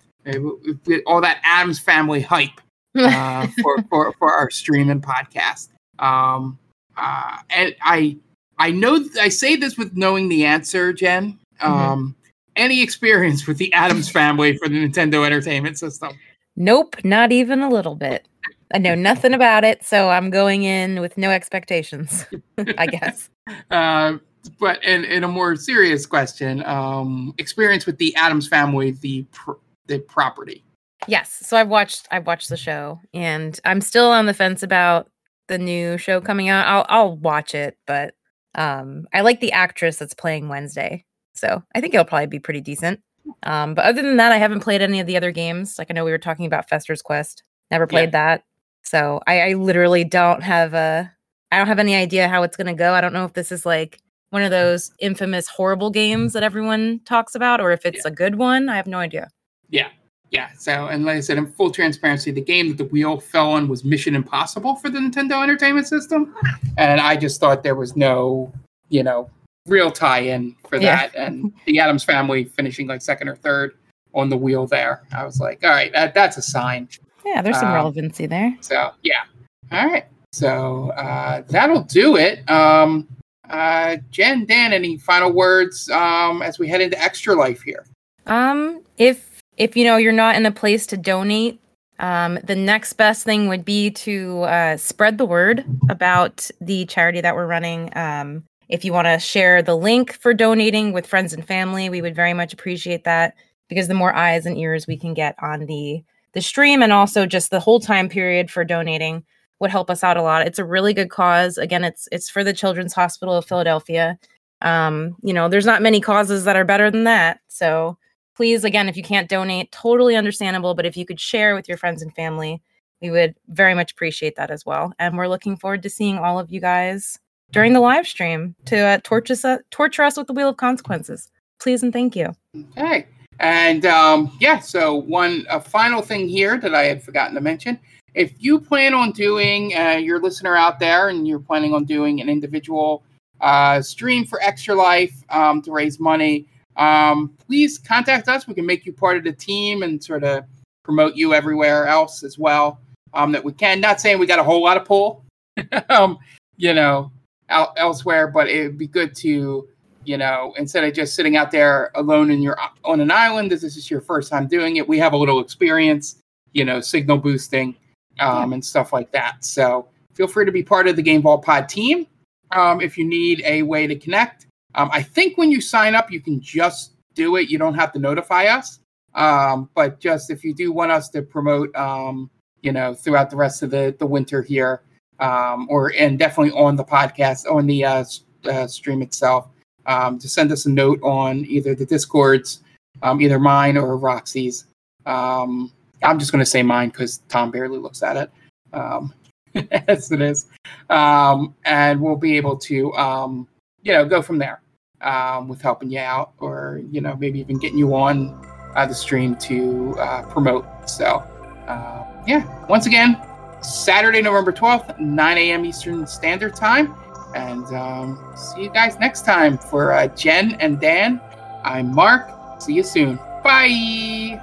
all that Addams family hype uh, for, for for our stream and podcast. Um, uh, and I I know I say this with knowing the answer, Jen. Um, Any experience with the Addams family for the Nintendo Entertainment System? Nope, not even a little bit. I know nothing about it, so I'm going in with no expectations, I guess. Uh, but in, in a more serious question, um, experience with the Addams family, the pr- the property. Yes, so I've watched I've watched the show and I'm still on the fence about the new show coming out. I'll I'll watch it, but um I like the actress that's playing Wednesday. So, I think it'll probably be pretty decent. Um but other than that, I haven't played any of the other games. Like I know we were talking about Fester's Quest. Never played that. So, I, I literally don't have a I don't have any idea how it's going to go. I don't know if this is like one of those infamous horrible games that everyone talks about or if it's a good one. I have no idea. Yeah. Yeah, so, and like I said, in full transparency, the game that the wheel fell on was Mission Impossible for the Nintendo Entertainment System, and I just thought there was no, you know, real tie-in for Yeah. that. And the Addams Family finishing like second or third on the wheel there, I was like, all right, that, that's a sign. Yeah, there's some Um, relevancy there. So, yeah. All right. So uh, that'll do it. Um, uh, Jen, Dan, any final words um, as we head into Extra Life here? Um, if if you know you're not in a place to donate, um, the next best thing would be to uh, spread the word about the charity that we're running. Um, if you want to share the link for donating with friends and family, we would very much appreciate that because the more eyes and ears we can get on the the stream and also just the whole time period for donating would help us out a lot. It's a really good cause. Again, it's it's for the Children's Hospital of Philadelphia. Um, you know, there's not many causes that are better than that. So please again if you can't donate totally understandable but if you could share with your friends and family we would very much appreciate that as well and we're looking forward to seeing all of you guys during the live stream to uh, torture us torture us with the wheel of consequences please and thank you Okay. And um, yeah, so one a final thing here that I had forgotten to mention. If you plan on doing, uh, your listener out there, and you're planning on doing an individual uh, stream for Extra Life um, to raise money, um, please contact us. We can make you part of the team and sort of promote you everywhere else as well um, that we can. Not saying we got a whole lot of pull, um, you know, out, elsewhere, but it would be good to you know, instead of just sitting out there alone in your on an island, this is your first time doing it. We have a little experience, you know, signal boosting um, and stuff like that. So feel free to be part of the Game Vault Pod team um, if you need a way to connect. Um, I think when you sign up, you can just do it. You don't have to notify us. Um, but just if you do want us to promote, um, you know, throughout the rest of the, the winter here, um, or and definitely on the podcast, on the uh, uh, stream itself, um, to send us a note on either the discords, um, either mine or Roxy's. I'm just going to say mine because Tom barely looks at it, as it is, and we'll be able to, you know, go from there um, with helping you out, or you know, maybe even getting you on uh, the stream to uh, promote. So, uh, yeah, once again, Saturday, November 12th, 9 a.m. Eastern Standard Time. And um, see you guys next time for uh, Jen and Dan. I'm Mark See you soon. Bye.